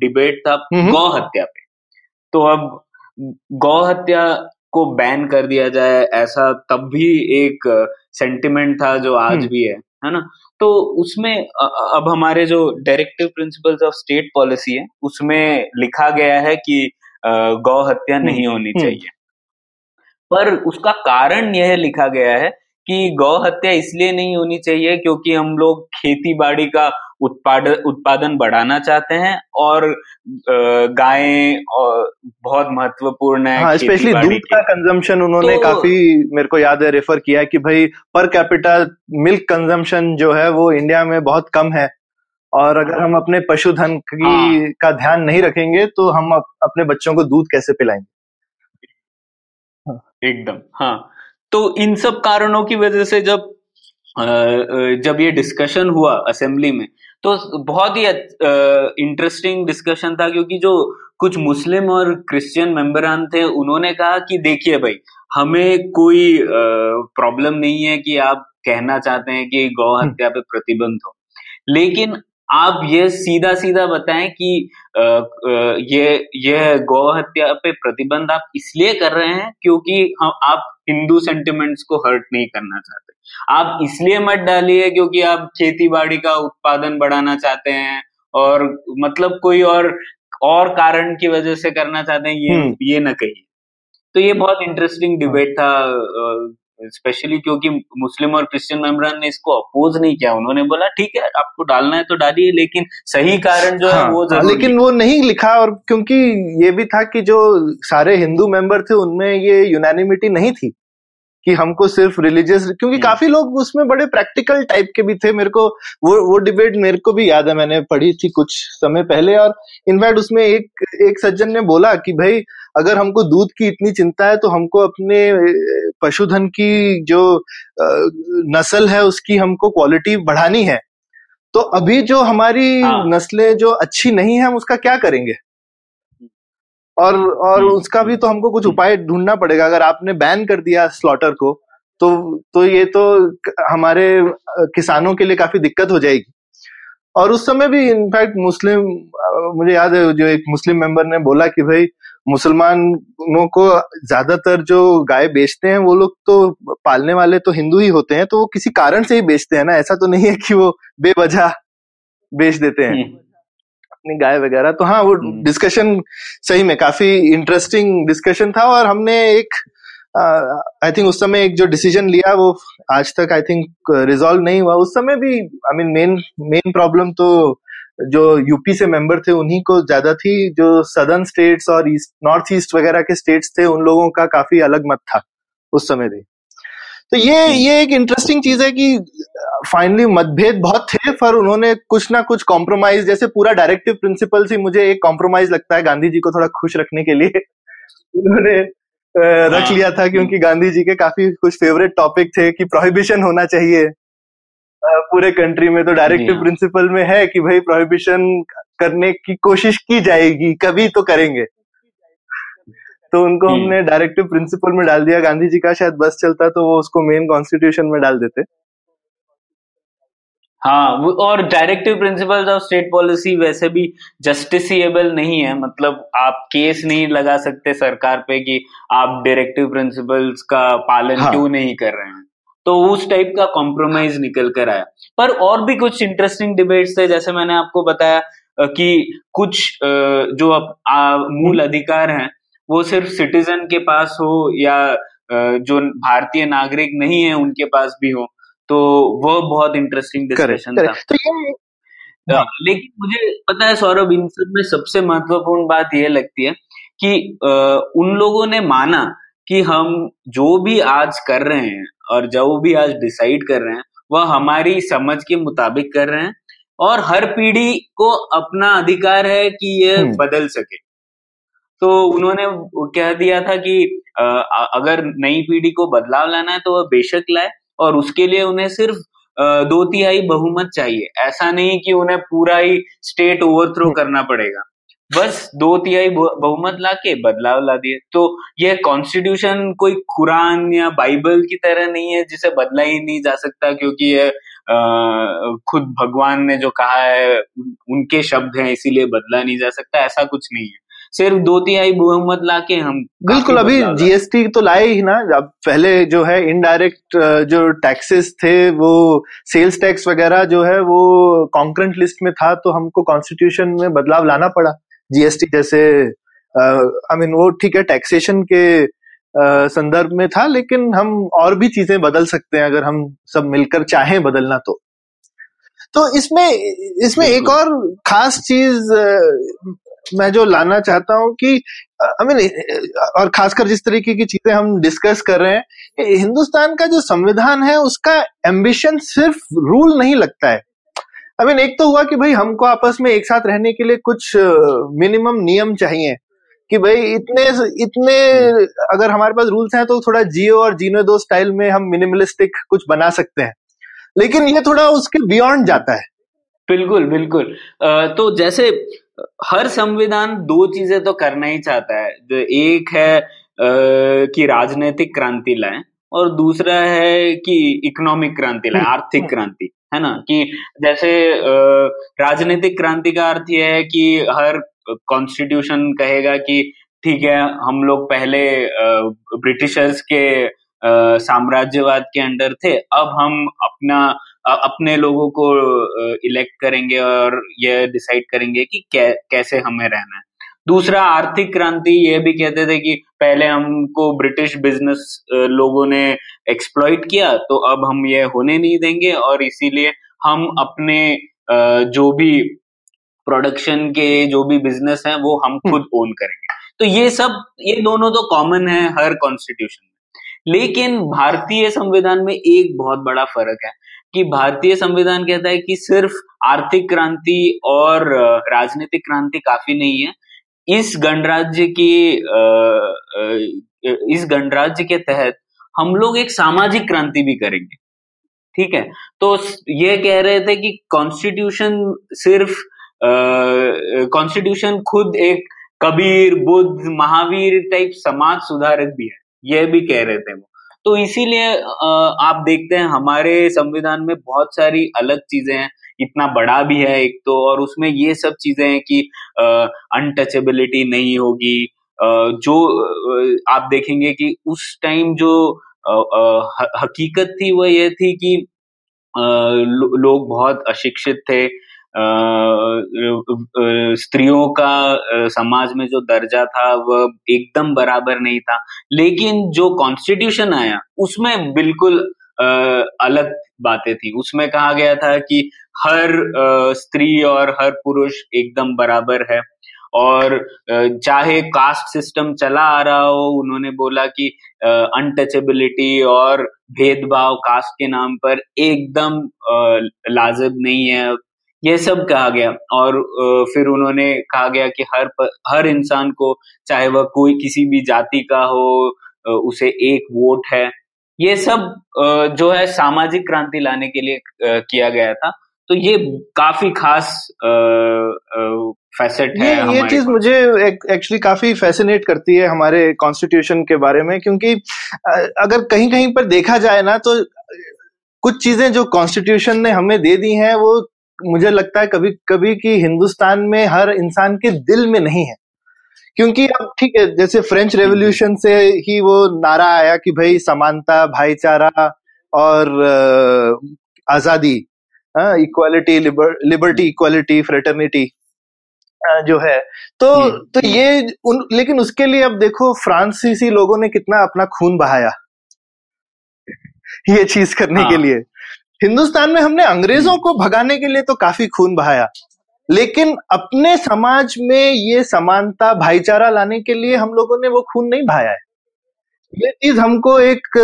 डिबेट था हम्म। गौ हत्या पे तो अब गौ हत्या को बैन कर दिया जाए ऐसा तब भी एक सेंटिमेंट था जो आज हम्म। भी है है ना तो उसमें अब हमारे जो directive principles of state policy है उसमें लिखा गया है कि गौ हत्या हम्म, नहीं होनी हम्म। चाहिए पर उसका कारण यह लिखा गया है कि गौ हत्या इसलिए नहीं होनी चाहिए क्योंकि हम लोग खेती बाड़ी का उत्पादन उत्पादन बढ़ाना चाहते हैं और गायें बहुत महत्वपूर्ण है हाँ, स्पेशली दूध का। कंजम्पशन उन्होंने तो, काफ़ी मेरे को याद है रेफर किया कि भाई पर कैपिटल मिल्क कंजम्पशन जो है वो इंडिया में बहुत कम है। और अगर हम अपने पशुधन की हाँ, का ध्यान नहीं रखेंगे तो हम अप, अपने बच्चों को दूध कैसे पिलाएँगे? हाँ। एकदम हाँ। तो इन सब कारणों की वजह से जब जब ये डिस्कशन हुआ असेंबली में तो बहुत ही इंटरेस्टिंग डिस्कशन था क्योंकि जो कुछ मुस्लिम और क्रिश्चियन मेंबरान थे उन्होंने कहा कि देखिए भाई हमें कोई प्रॉब्लम नहीं है कि आप कहना चाहते हैं कि गौ हम्म। हत्या पे प्रतिबंध हो लेकिन आप ये सीधा सीधा बताएँ कि ये ये गौ हत्या पे प्रतिबंध आप इसलिए कर रहे हैं क्योंकि हम आप हिंदू सेंटिमेंट्स को हर्ट नहीं करना चाहते आप इसलिए मत डालिए क्योंकि आप खेती बाड़ी का उत्पादन बढ़ाना चाहते हैं और मतलब कोई और और कारण की वजह से करना चाहते हैं ये हम्म। ये ना कहिए तो ये बहुत इंटरेस्टिंग डिबेट था स्पेशली क्योंकि मुस्लिम और क्रिश्चियन मेम्बरान ने इसको अपोज नहीं किया। उन्होंने बोला ठीक है आपको डालना है तो डालिए लेकिन सही कारण जो हाँ, है वो ज़रूरी लेकिन वो नहीं लिखा और क्योंकि ये भी था कि जो सारे हिंदू मेंबर थे उनमें ये यूनानिमिटी नहीं थी। कि हमको सिर्फ़ रिलीजियस क्योंकि हम्म। काफ़ी लोग उसमें बड़े प्रैक्टिकल टाइप के भी थे मेरे को वो वो डिबेट मेरे को भी याद है मैंने पढ़ी थी कुछ समय पहले और इनफैक्ट उसमें एक एक सज्जन ने बोला कि भाई अगर हमको दूध की इतनी चिंता है तो हमको अपने पशुधन की जो नस्ल है उसकी हमको क्वालिटी बढ़ानी है तो अभी जो हमारी हाँ। नस्लें जो अच्छी नहीं है हम उसका क्या करेंगे और और हम्म। उसका भी तो हमको कुछ उपाय ढूंढना पड़ेगा। अगर आपने बैन कर दिया स्लॉटर को तो तो ये तो हमारे किसानों के लिए काफ़ी दिक्कत हो जाएगी। और उस समय भी इनफैक्ट मुस्लिम मुझे याद है जो एक मुस्लिम मेंबर ने बोला कि भाई मुसलमानों को ज़्यादातर जो गाय बेचते हैं वो लोग तो पालने वाले तो हिंदू ही होते हैं तो वो किसी कारण से ही बेचते हैं ना? ऐसा तो नहीं है कि वो बेवजह बेच देते हैं। हम्म। अपनी गाय वगैरह। तो हाँ वो डिस्कशन हम्म। सही में काफ़ी इंटरेस्टिंग डिस्कशन था और हमने एक आई थिंक उस समय एक जो डिसीज़न लिया वो आज तक आई थिंक रिजॉल्व नहीं हुआ। उस समय भी I mean main main problem तो जो यूपी से मेंबर थे उन्हीं को ज़्यादा थी। जो सदर्न स्टेट्स और ईस्ट नॉर्थ ईस्ट वगैरह के स्टेट्स थे उन लोगों का काफ़ी अलग मत था उस समय भी। तो ये ये एक इंटरेस्टिंग चीज़ है कि फाइनली मतभेद बहुत थे पर उन्होंने कुछ ना कुछ कॉम्प्रोमाइज जैसे पूरा डायरेक्टिव प्रिंसिपल से मुझे एक कॉम्प्रोमाइज लगता है गांधी जी को थोड़ा खुश रखने के लिए उन्होंने रख हाँ। लिया था क्योंकि गांधी जी के काफ़ी कुछ फेवरेट टॉपिक थे कि प्रोहिबिशन होना चाहिए पूरे कंट्री में तो डायरेक्टिव प्रिंसिपल। में है कि भाई प्रोहिबिशन करने की कोशिश की जाएगी कभी तो करेंगे तो उनको हम्म। हमने डायरेक्टिव प्रिंसिपल में डाल दिया गांधी जी का शायद बस चलता तो वो उसको मेन कॉन्स्टिट्यूशन में डाल देते हाँ और directive principles of state policy वैसे भी जस्टिसिएबल नहीं है मतलब आप केस नहीं लगा सकते सरकार पे कि आप डायरेक्टिव प्रिंसिपल्स का पालन हाँ. क्यों नहीं कर रहे हैं तो उस टाइप का कॉम्प्रोमाइज निकल कर आया पर और भी कुछ इंटरेस्टिंग डिबेट्स थे जैसे मैंने आपको बताया कि कुछ जो मूल। अधिकार हैं वो सिर्फ़ सिटीजन के पास हो या जो भारतीय नागरिक नहीं है उनके पास भी हो तो वो बहुत इंटरेस्टिंग डिस्कशन था। तो ये हाँ, लेकिन मुझे पता है सौरभ इन सब में सबसे महत्वपूर्ण बात यह लगती है कि उन लोगों ने माना कि हम जो भी आज कर रहे हैं और जो भी आज डिसाइड कर रहे हैं वह हमारी समझ के मुताबिक कर रहे हैं और हर पीढ़ी को अपना अधिकार है कि ये हम्म। बदल सके। तो उन्होंने कह दिया था कि अगर नई पीढ़ी को बदलाव लाना है तो वह बेशक लाए और उसके लिए उन्हें सिर्फ़ दो तिहाई बहुमत चाहिए। ऐसा नहीं कि उन्हें पूरा ही स्टेट ओवरथ्रो हम्म। करना पड़ेगा। बस दो तिहाई बहुमत लाके बदलाव ला दिए। तो यह कॉन्स्टिट्यूशन कोई कुरान या बाइबल की तरह नहीं है जिसे बदला ही नहीं जा सकता क्योंकि यह खुद भगवान ने जो कहा है उनके शब्द हैं इसीलिए बदला नहीं जा सकता। ऐसा कुछ नहीं है। सिर्फ़ दो तिहाई बहुमत लाके हम बिल्कुल अभी जीएसटी तो लाए ही ना। अब पहले जो है इनडायरेक्ट जो टैक्सेस थे वो सेल्स टैक्स वगैरह जो है वो कॉन्क्रेंट लिस्ट में था तो हमको कॉन्स्टिट्यूशन में बदलाव लाना पड़ा जीएसटी जैसे आई मीन वो ठीक है टैक्सेशन के संदर्भ में था लेकिन हम और भी चीज़ें बदल सकते हैं अगर हम सब मिलकर चाहें बदलना तो। तो इसमें इसमें एक और खास चीज़ मैं जो लाना चाहता हूँ कि आई मीन और खासकर जिस तरीके की चीज़ें हम डिस्कस कर रहे हैं हिंदुस्तान का जो संविधान है, उसका एम्बिशन सिर्फ़ रूल नहीं लगता है। आई मीन एक तो हुआ कि भाई हमको आपस में एक साथ रहने के लिए कुछ मिनिमम नियम चाहिए, कि भाई इतने इतने अगर हमारे पास रूल्स हैं तो थोड़ा जियो और जीनो दो स्टाइल में हम मिनिमलिस्टिक कुछ बना सकते हैं। लेकिन ये थोड़ा उसके बियॉन्ड जाता है। बिल्कुल बिल्कुल। तो जैसे हर संविधान दो चीज़ें तो करना ही चाहता है। जो एक है कि राजनीतिक क्रांति लाए और दूसरा है कि इकोनॉमिक क्रांति लाए आर्थिक क्रांति है ना? कि जैसे राजनीतिक क्रांति का अर्थ यह है कि हर कॉन्स्टिट्यूशन कहेगा कि ठीक है हम लोग पहले ब्रिटिशर्स के साम्राज्यवाद के अंडर थे अब हम अपना अपने लोगों को इलेक्ट करेंगे और ये डिसाइड करेंगे कि कै, कैसे हमें रहना है। दूसरा आर्थिक क्रांति ये भी कहते थे कि पहले हमको ब्रिटिश बिज़नेस लोगों ने एक्सप्लॉइट किया तो अब हम ये होने नहीं देंगे और इसीलिए हम अपने जो भी प्रोडक्शन के जो भी बिज़नेस है वो हम खुद ओन हम्म। करेंगे। तो ये सब ये दोनों तो कॉमन है हर कॉन्स्टिट्यूशन में। लेकिन भारतीय संविधान में एक बहुत बड़ा फ़र्क है। कि भारतीय संविधान कहता है कि सिर्फ़ आर्थिक क्रांति और राजनीतिक क्रांति काफ़ी नहीं है। इस गणराज्य की इस गणराज्य के तहत हम लोग एक सामाजिक क्रांति भी करेंगे। ठीक है? तो ये कह रहे थे कि कॉन्स्टिट्यूशन सिर्फ़ कॉन्स्टिट्यूशन खुद एक कबीर, बुद्ध, महावीर टाइप समाज सुधारक भी है। ये भी कह रहे थे वो। तो इसीलिए आप देखते हैं हमारे संविधान में बहुत सारी अलग चीज़ें हैं। इतना बड़ा भी है एक तो और उसमें ये सब चीज़ें हैं कि अनटचेबिलिटी नहीं होगी। जो आप देखेंगे कि उस टाइम जो हकीकत थी वह यह थी कि लोग बहुत अशिक्षित थे। स्त्रियों का समाज में जो दर्जा था, वह एकदम बराबर नहीं था। लेकिन जो कॉन्स्टिट्यूशन आया, उसमें बिल्कुल अलग बातें थी। उसमें कहा गया था कि हर स्त्री और हर पुरुष एकदम बराबर है। और चाहे कास्ट सिस्टम चला आ रहा हो, उन्होंने बोला कि अनटचेबिलिटी और भेदभाव कास्ट के नाम पर एकदम लाजिब नहीं है। ये सब कहा गया। और फिर उन्होंने कहा गया कि हर हर इंसान को चाहे वह कोई किसी भी जाति का हो उसे एक वोट है। ये सब जो है सामाजिक क्रांति लाने के लिए किया गया था। तो ये काफ़ी खास फैसेट है ये ये चीज़ मुझे एक्चुअली काफ़ी फैसिनेट करती है हमारे कॉन्स्टिट्यूशन के बारे में क्योंकि अगर कहीं कहीं पर देखा जाए ना तो कुछ चीज़ें जो कॉन्स्टिट्यूशन ने हमें दे दी हैं वो मुझे लगता है कभी कभी कि हिंदुस्तान में हर इंसान के दिल में नहीं है। क्योंकि अब ठीक है जैसे फ्रेंच रेवोल्यूशन से ही वो नारा आया कि भाई समानता भाईचारा और आज़ादी इक्वालिटी लिबर्टी इक्वालिटी फ्रेटर्निटी जो है। तो तो ये उन लेकिन उसके लिए अब देखो फ्रांसीसी लोगों ने कितना अपना खून बहाया। ये चीज़ करने हाँ। के। लिए। हिंदुस्तान में हमने अंग्रेज़ों को भगाने के लिए तो काफ़ी खून बहाया, लेकिन अपने समाज में ये समानता, भाईचारा लाने के लिए हम लोगों ने वो खून नहीं बहाया है ये चीज़ हमको एक।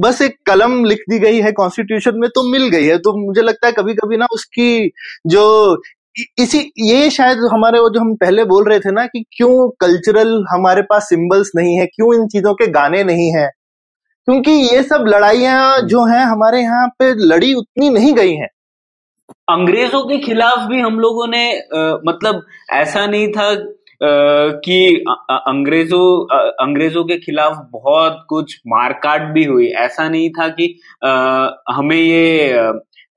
बस एक कलम लिख दी गई है कॉन्स्टिट्यूशन में तो मिल गई है तो मुझे लगता है कभी कभी ना उसकी जो इसी, ये शायद हमारे वो जो हम पहले बोल रहे थे ना कि क्यों कल्चरल हमारे पास सिंबल्स नहीं है, क्यों इन चीज़ों के गाने नहीं है क्योंकि ये सब लड़ाइयाँ जो हैं हमारे यहाँ पे लड़ी उतनी नहीं गई हैं। अंग्रेज़ों के खिलाफ भी हम लोगों ने आ, मतलब ऐसा नहीं था आ, कि अंग्रेज़ों अंग्रेज़ों के खिलाफ बहुत कुछ मारकाट भी हुई। ऐसा नहीं था कि आ, हमें ये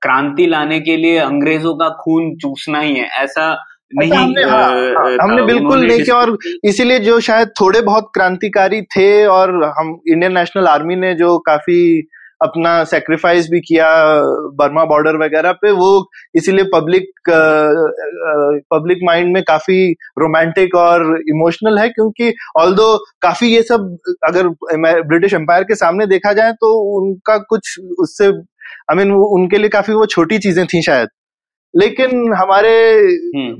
क्रांति लाने के लिए अंग्रेज़ों का खून चूसना ही है। ऐसा नहीं हमने, हाँ, हाँ, हमने बिल्कुल नहीं किया और इसीलिए जो शायद थोड़े बहुत क्रांतिकारी थे और हम इंडियन नेशनल आर्मी ने जो काफ़ी अपना सेक्रीफाइस भी किया बर्मा बॉर्डर वगैरह पे वो इसीलिए पब्लिक पब्लिक माइंड में काफ़ी रोमांटिक और इमोशनल है क्योंकि ऑल काफ़ी ये सब अगर ब्रिटिश एम्पायर के सामने देखा जाए तो उनका कुछ उससे आई I मीन mean, उनके लिए काफ़ी वो छोटी चीज़ें थी शायद। लेकिन हमारे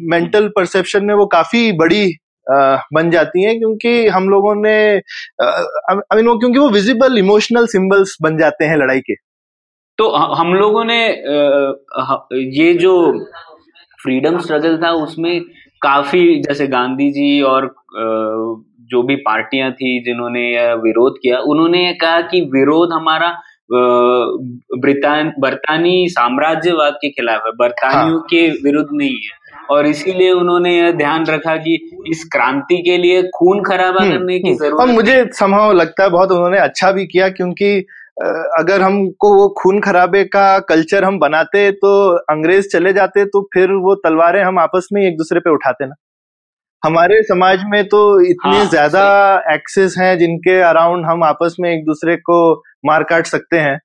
मेंटल हम्म। परसेप्शन में वो काफ़ी बड़ी आ, बन जाती हैं क्योंकि हम लोगों ने आई मीन वो क्योंकि वो विजिबल इमोशनल सिंबल्स बन जाते हैं लड़ाई के तो हम लोगों ने ये जो फ्रीडम स्ट्रगल था उसमें काफ़ी जैसे गांधी जी और जो भी पार्टियाँ थी जिन्होंने विरोध किया उन्होंने कहा कि विरोध हमारा ब्रितान बरतानी साम्राज्यवाद के खिलाफ है। बरतानियों हाँ। के विरुद्ध नहीं है। और इसीलिए उन्होंने यह ध्यान रखा कि इस क्रांति के लिए खून खराबा हम्म, करने की ज़रूरत और मुझे संभव लगता है बहुत उन्होंने अच्छा भी किया क्योंकि अगर हमको वो खून खराबे का कल्चर हम बनाते तो अंग्रेज़ चले जाते तो फिर वो तलवारें हम आपस में एक दूसरे पे उठाते ना। हमारे समाज में तो इतने हाँ, ज़्यादा एक्सेस हैं जिनके अराउंड हम आपस में एक दूसरे को मार काट सकते हैं।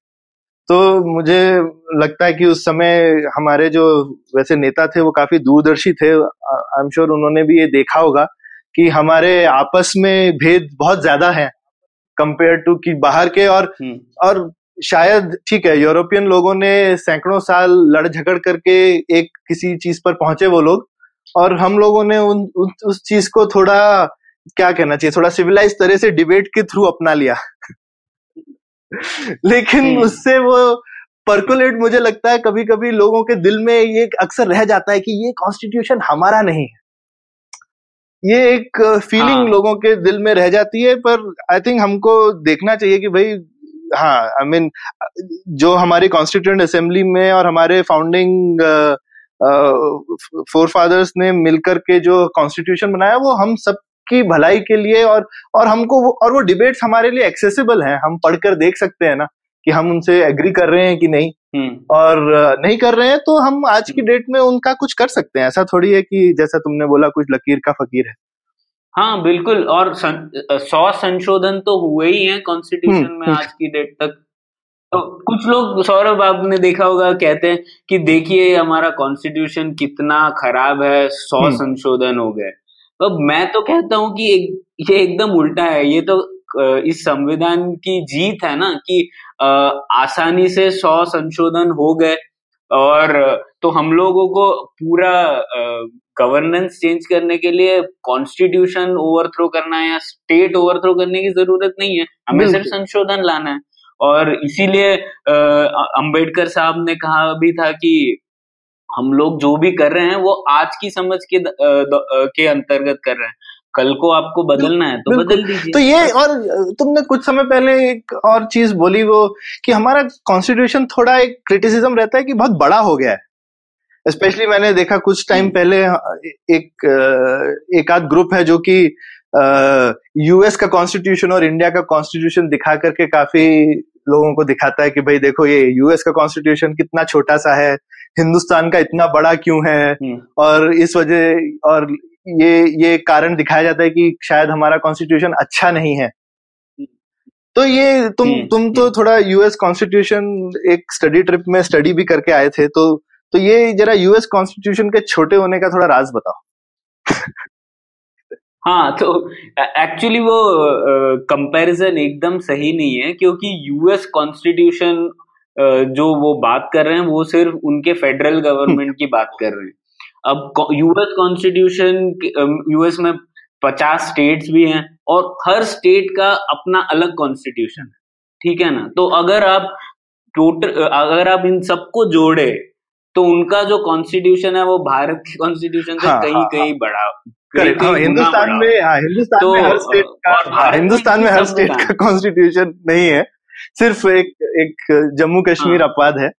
तो मुझे लगता है कि उस समय हमारे जो वैसे नेता थे वो काफ़ी दूरदर्शी थे। आई एम श्योर उन्होंने भी ये देखा होगा कि हमारे आपस में भेद बहुत ज़्यादा है कंपेयर टू कि बाहर के और हम्म। और शायद ठीक है यूरोपियन लोगों ने सैकड़ों साल लड़ झगड़ करके एक किसी चीज़ पर पहुँचे वो लोग। और हम लोगों ने उन, उन उस चीज़ को थोड़ा क्या कहना चाहिए थोड़ा सिविलाइज तरह से डिबेट के थ्रू अपना लिया लेकिन हम्म। उससे वो परकुलेट मुझे लगता है कभी कभी लोगों के दिल में ये अक्सर रह जाता है कि ये कॉन्स्टिट्यूशन हमारा नहीं है ये एक फीलिंग हाँ. लोगों के दिल में रह जाती है पर आई थिंक हमको देखना चाहिए कि भाई हाँ आई I मीन mean, जो हमारी कॉन्स्टिट्यूंट असेंबली में और हमारे फाउंडिंग फोर फादर्स ने मिलकर के जो कॉन्स्टिट्यूशन बनाया वो हम सब की भलाई के लिए और और हमको वो और वो डिबेट्स हमारे लिए एक्सेसिबल हैं। हम पढ़कर देख सकते हैं ना कि हम उनसे एग्री कर रहे हैं कि नहीं। हम्म। और नहीं कर रहे हैं तो हम आज की डेट में उनका कुछ कर सकते हैं। ऐसा थोड़ी है कि जैसा तुमने बोला कुछ लकीर का फकीर है। हाँ बिल्कुल। और सौ संशोधन तो हुए ही हैं कॉन्स्टिट्यूशन हम्म, में हम्म। आज की डेट तक। तो कुछ लोग सौरभ आपने देखा होगा कहते हैं कि देखिए हमारा कॉन्स्टिट्यूशन कितना खराब है सौ हम्म। संशोधन हो गए। तो मैं तो कहता हूँ कि एक, ये एकदम उल्टा है। ये तो इस संविधान की जीत है ना कि आसानी से सौ संशोधन हो गए और तो हम लोगों को पूरा गवर्नेंस चेंज करने के लिए कॉन्स्टिट्यूशन ओवरथ्रो करना है या स्टेट ओवरथ्रो करने की ज़रूरत नहीं है। हमें सिर्फ़ संशोधन लाना है। और इसीलिए अंबेडकर साहब ने कहा भी था कि हम लोग जो भी कर रहे हैं वो आज की समझ के द- द- के अंतर्गत कर रहे हैं। कल को आपको बदलना है तो बदल दीजिए। तो ये और तुमने कुछ समय पहले एक और चीज़ बोली वो कि हमारा कॉन्स्टिट्यूशन थोड़ा एक क्रिटिसिज्म रहता है कि बहुत बड़ा हो गया है। स्पेशली मैंने देखा कुछ टाइम। पहले एक एक आध ग्रुप है जो कि यूएस का कॉन्स्टिट्यूशन और इंडिया का कॉन्स्टिट्यूशन दिखा करके काफ़ी लोगों को दिखाता है कि भाई देखो ये यूएस का कॉन्स्टिट्यूशन कितना छोटा सा है हिंदुस्तान का इतना बड़ा क्यों है? हम्म, और इस वजह और ये ये कारण दिखाया जाता है कि शायद हमारा कॉन्स्टिट्यूशन अच्छा नहीं है। तो ये तुम हम्म, तुम तो थोड़ा यूएस कॉन्स्टिट्यूशन एक स्टडी ट्रिप में स्टडी भी करके आए थे तो तो ये जरा यूएस कॉन्स्टिट्यूशन के छोटे होने का थोड़ा राज बताओ। हाँ तो एक्चुअली वो कंपैरिजन एकदम सही नहीं है, क्योंकि यूएस कॉन्स्टिट्यूशन जो वो बात कर रहे हैं, वो सिर्फ़ उनके फेडरल गवर्नमेंट की बात कर रहे हैं। अब यूएस कॉन्स्टिट्यूशन यूएस में पचास स्टेट्स भी हैं और हर स्टेट का अपना अलग कॉन्स्टिट्यूशन है, ठीक है ना? तो अगर आप टोटल अगर आप इन सबको जोड़े तो उनका जो कॉन्स्टिट्यूशन है वो भारत के कॉन्स्टिट्यूशन से हाँ, कहीं हाँ, कहीं बड़ा करेक्ट हाँ हिंदुस्तान में हाँ हिंदुस्तान तो, में हर स्टेट का हाँ, हिंदुस्तान में में हर स्टेट का कॉन्स्टिट्यूशन नहीं है। सिर्फ़ एक एक जम्मू कश्मीर हाँ। अपवाद है।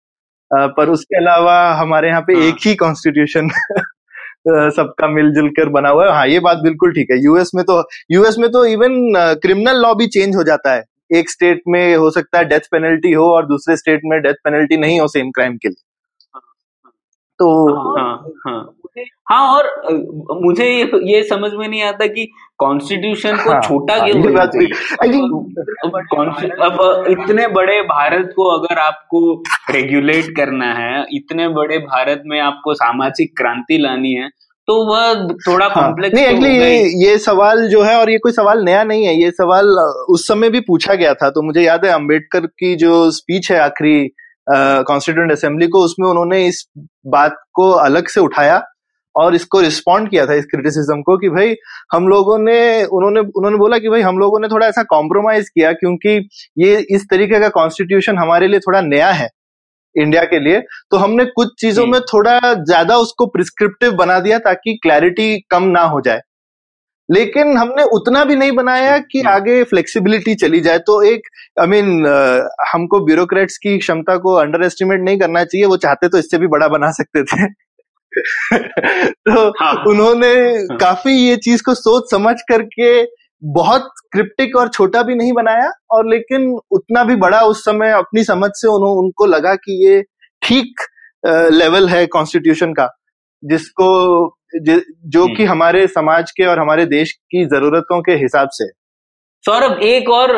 पर उसके अलावा हमारे यहाँ पे हाँ। एक ही कॉन्स्टिट्यूशन सबका मिलजुल कर बना हुआ है। हाँ ये बात बिल्कुल ठीक है। यूएस में तो यूएस में तो इवन क्रिमिनल लॉ भी चेंज हो जाता है। एक स्टेट में हो सकता है डेथ पेनल्टी हो और दूसरे स्टेट में डेथ पेनल्टी नहीं हो सेम क्राइम के लिए। तो हाँ हाँ। हाँ और मुझे ये ये समझ में नहीं आता कि कॉन्स्टिट्यूशन को हाँ, छोटा हाँ, क्यों अब इतने बड़े भारत को अगर आपको रेगुलेट करना है इतने बड़े भारत में आपको सामाजिक क्रांति लानी है तो वह थोड़ा हाँ, कॉम्प्लेक्स नहीं तो एक्चुअली ये ये सवाल जो है और ये कोई सवाल नया नहीं है ये सवाल उस समय भी पूछा गया था तो मुझे याद है अंबेडकर की जो स्पीच है आखिरी कॉन्स्टिट्यूंट असेंबली को उसमें उन्होंने इस बात को अलग से उठाया और इसको रिस्पॉन्ड किया था इस क्रिटिसिज्म को कि भाई हम लोगों ने उन्होंने उन्होंने बोला कि भाई हम लोगों ने थोड़ा ऐसा कॉम्प्रोमाइज किया क्योंकि ये इस तरीके का कॉन्स्टिट्यूशन हमारे लिए थोड़ा नया है इंडिया के लिए तो हमने कुछ चीज़ों। में थोड़ा ज़्यादा उसको प्रिस्क्रिप्टिव बना दिया ताकि क्लैरिटी कम ना हो जाए लेकिन हमने उतना भी नहीं बनाया कि हम्म। आगे फ्लेक्सिबिलिटी चली जाए तो एक आई मीन हमको ब्यूरोक्रेट्स की क्षमता को अंडर एस्टिमेट नहीं करना चाहिए वो चाहते तो इससे भी बड़ा बना सकते थे तो हाँ। उन्होंने हाँ। काफ़ी ये चीज़ को सोच समझ करके बहुत क्रिप्टिक और छोटा भी नहीं बनाया और लेकिन उतना भी बड़ा उस समय अपनी समझ से उन्होंने उनको लगा कि ये ठीक लेवल है कॉन्स्टिट्यूशन का जिसको जि, जो कि हमारे समाज के और हमारे देश की जरूरतों के हिसाब से सौरभ एक और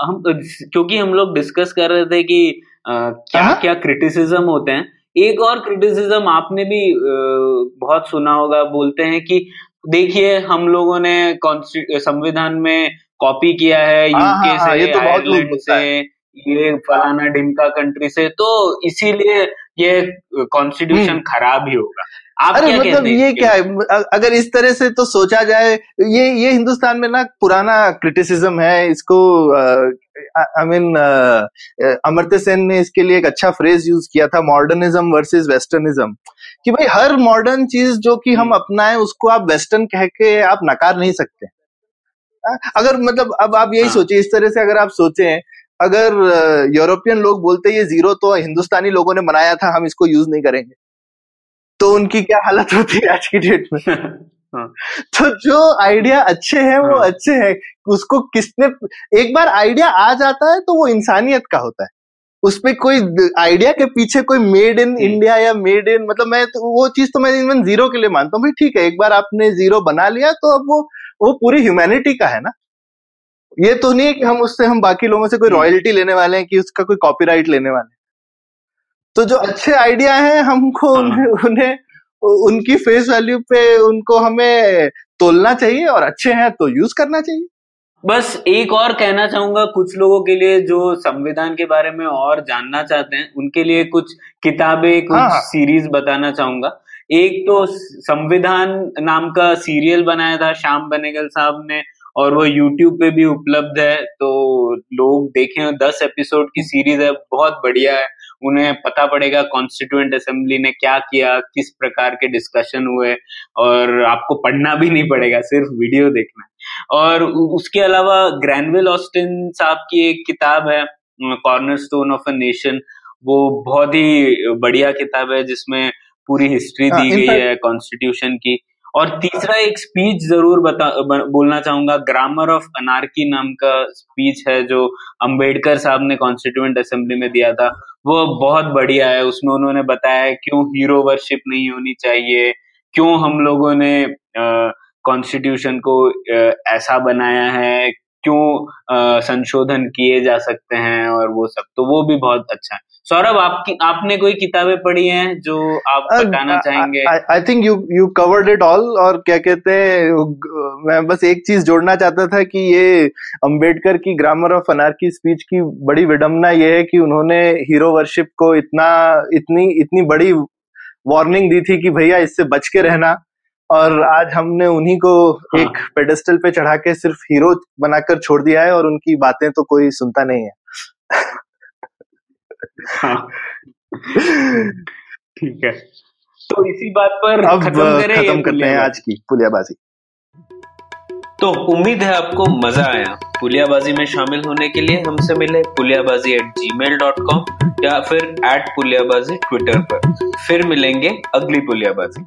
हम क्योंकि हम लोग डिस्कस कर रहे थे कि क्या हाँ। क्या क्रिटिसिज्म होते हैं एक और क्रिटिसिज्म आपने भी बहुत सुना होगा बोलते हैं कि देखिए हम लोगों ने संविधान में कॉपी किया है हाँ, हाँ, यूके हाँ, से ये तो बहुत लोग आयरलैंड से ये फलाना ढिमका कंट्री से तो इसीलिए ये कॉन्स्टिट्यूशन हम्म। खराब ही होगा आप अरे क्या मतलब ये क्या है अगर इस तरह से तो सोचा जाए ये ये हिंदुस्तान में ना पुराना क्रिटिसिज्म है इसको आई मीन अमर्त्य सेन ने इसके लिए एक अच्छा फ्रेज यूज़ किया था मॉडर्निज्म वर्सेस वेस्टर्निज्म कि भाई हर मॉडर्न चीज़ जो कि हम हम्म। अपनाएँ उसको आप वेस्टर्न कह के आप नकार नहीं सकते अगर मतलब अब आप यही हाँ। सोचिए इस तरह से अगर आप सोचें अगर यूरोपियन लोग बोलते ये ज़ीरो तो हिंदुस्तानी लोगों ने बनाया था हम इसको यूज़ नहीं करेंगे तो उनकी क्या हालत होती है आज की डेट में? हाँ। तो जो आइडिया अच्छे हैं वो हाँ। अच्छे हैं। उसको किसने एक बार आइडिया आ जाता है तो वो इंसानियत का होता है। उस पे कोई आइडिया के पीछे कोई मेड इन इंडिया या मेड इन मतलब मैं तो वो चीज़ तो मैं इवन ज़ीरो के लिए मानता हूँ। भाई ठीक है एक बार आपने ज़ीरो बना लिया तो अब वो वो पूरी ह्यूमैनिटी का है ना? ये तो नहीं है कि हम उससे हम बाकी लोगों से कोई हम्म। रॉयल्टी लेने वाले हैं कि उसका कोई कॉपीराइट लेने वाले हैं। तो जो अच्छे आइडिया हैं हमको हाँ। उन्हें, उन्हें उनकी फेस वैल्यू पे उनको हमें तोलना चाहिए और अच्छे हैं तो यूज़ करना चाहिए बस एक और कहना चाहूँगा कुछ लोगों के लिए जो संविधान के बारे में और जानना चाहते हैं उनके लिए कुछ किताबें कुछ हाँ, हाँ। सीरीज़ बताना चाहूँगा एक तो संविधान नाम का सीरियल बनाया था श्याम बनेगल साहब ने और वो यूट्यूब पे भी उपलब्ध है तो लोग देखें दस एपिसोड की सीरीज़ है बहुत बढ़िया है उन्हें पता पड़ेगा कॉन्स्टिट्यूएंट असेंबली ने क्या किया किस प्रकार के डिस्कशन हुए और आपको पढ़ना भी नहीं पड़ेगा सिर्फ़ वीडियो देखना और उसके अलावा ग्रैनविल ऑस्टिन साहब की एक किताब है cornerstone of a nation वो बहुत ही बढ़िया किताब है जिसमें पूरी हिस्ट्री हाँ, दी गई है कॉन्स्टिट्यूशन की। और तीसरा एक स्पीच ज़रूर बता ब- बोलना चाहूँगा। ग्रामर ऑफ़ अनारकी नाम का स्पीच है जो अंबेडकर साहब ने कॉन्स्टिट्यूएंट असेंबली में दिया था। वो बहुत बढ़िया है। उसमें उन्होंने बताया क्यों हीरो वर्शिप नहीं होनी चाहिए क्यों हम लोगों ने कॉन्स्टिट्यूशन को आ, ऐसा बनाया है क्यों संशोधन किए जा सकते हैं और वो सब? तो वो भी बहुत अच्छा है। सौरभ आपकी आपने कोई किताबें पढ़ी हैं जो आप बताना चाहेंगे? I think you you covered it all और क्या कहते हैं मैं बस एक चीज़ जोड़ना चाहता था कि ये अंबेडकर की ग्रामर ऑफ़ अनार्की स्पीच की बड़ी विडंबना ये है कि उन्होंने हीरो वर्शिप को इतना इतनी इतनी बड़ी वार्निंग दी थी कि भैया इससे बच के रहना। और आज हमने उन्हीं को हाँ। एक पेडेस्टल पे चढ़ा के सिर्फ़ हीरो बनाकर छोड़ दिया है और उनकी बातें तो कोई सुनता नहीं है। हाँ। ठीक है। तो इसी बात पर अब खत्म करें खत्म करते हैं आज की पुलियाबाजी। तो उम्मीद है आपको मज़ा आया। पुलियाबाजी में शामिल होने के लिए हमसे मिले Puliyabaazi at Gmail dot com या फिर एट पुलियाबाजी ट्विटर पर। फिर मिलेंगे अगली पुलियाबाजी।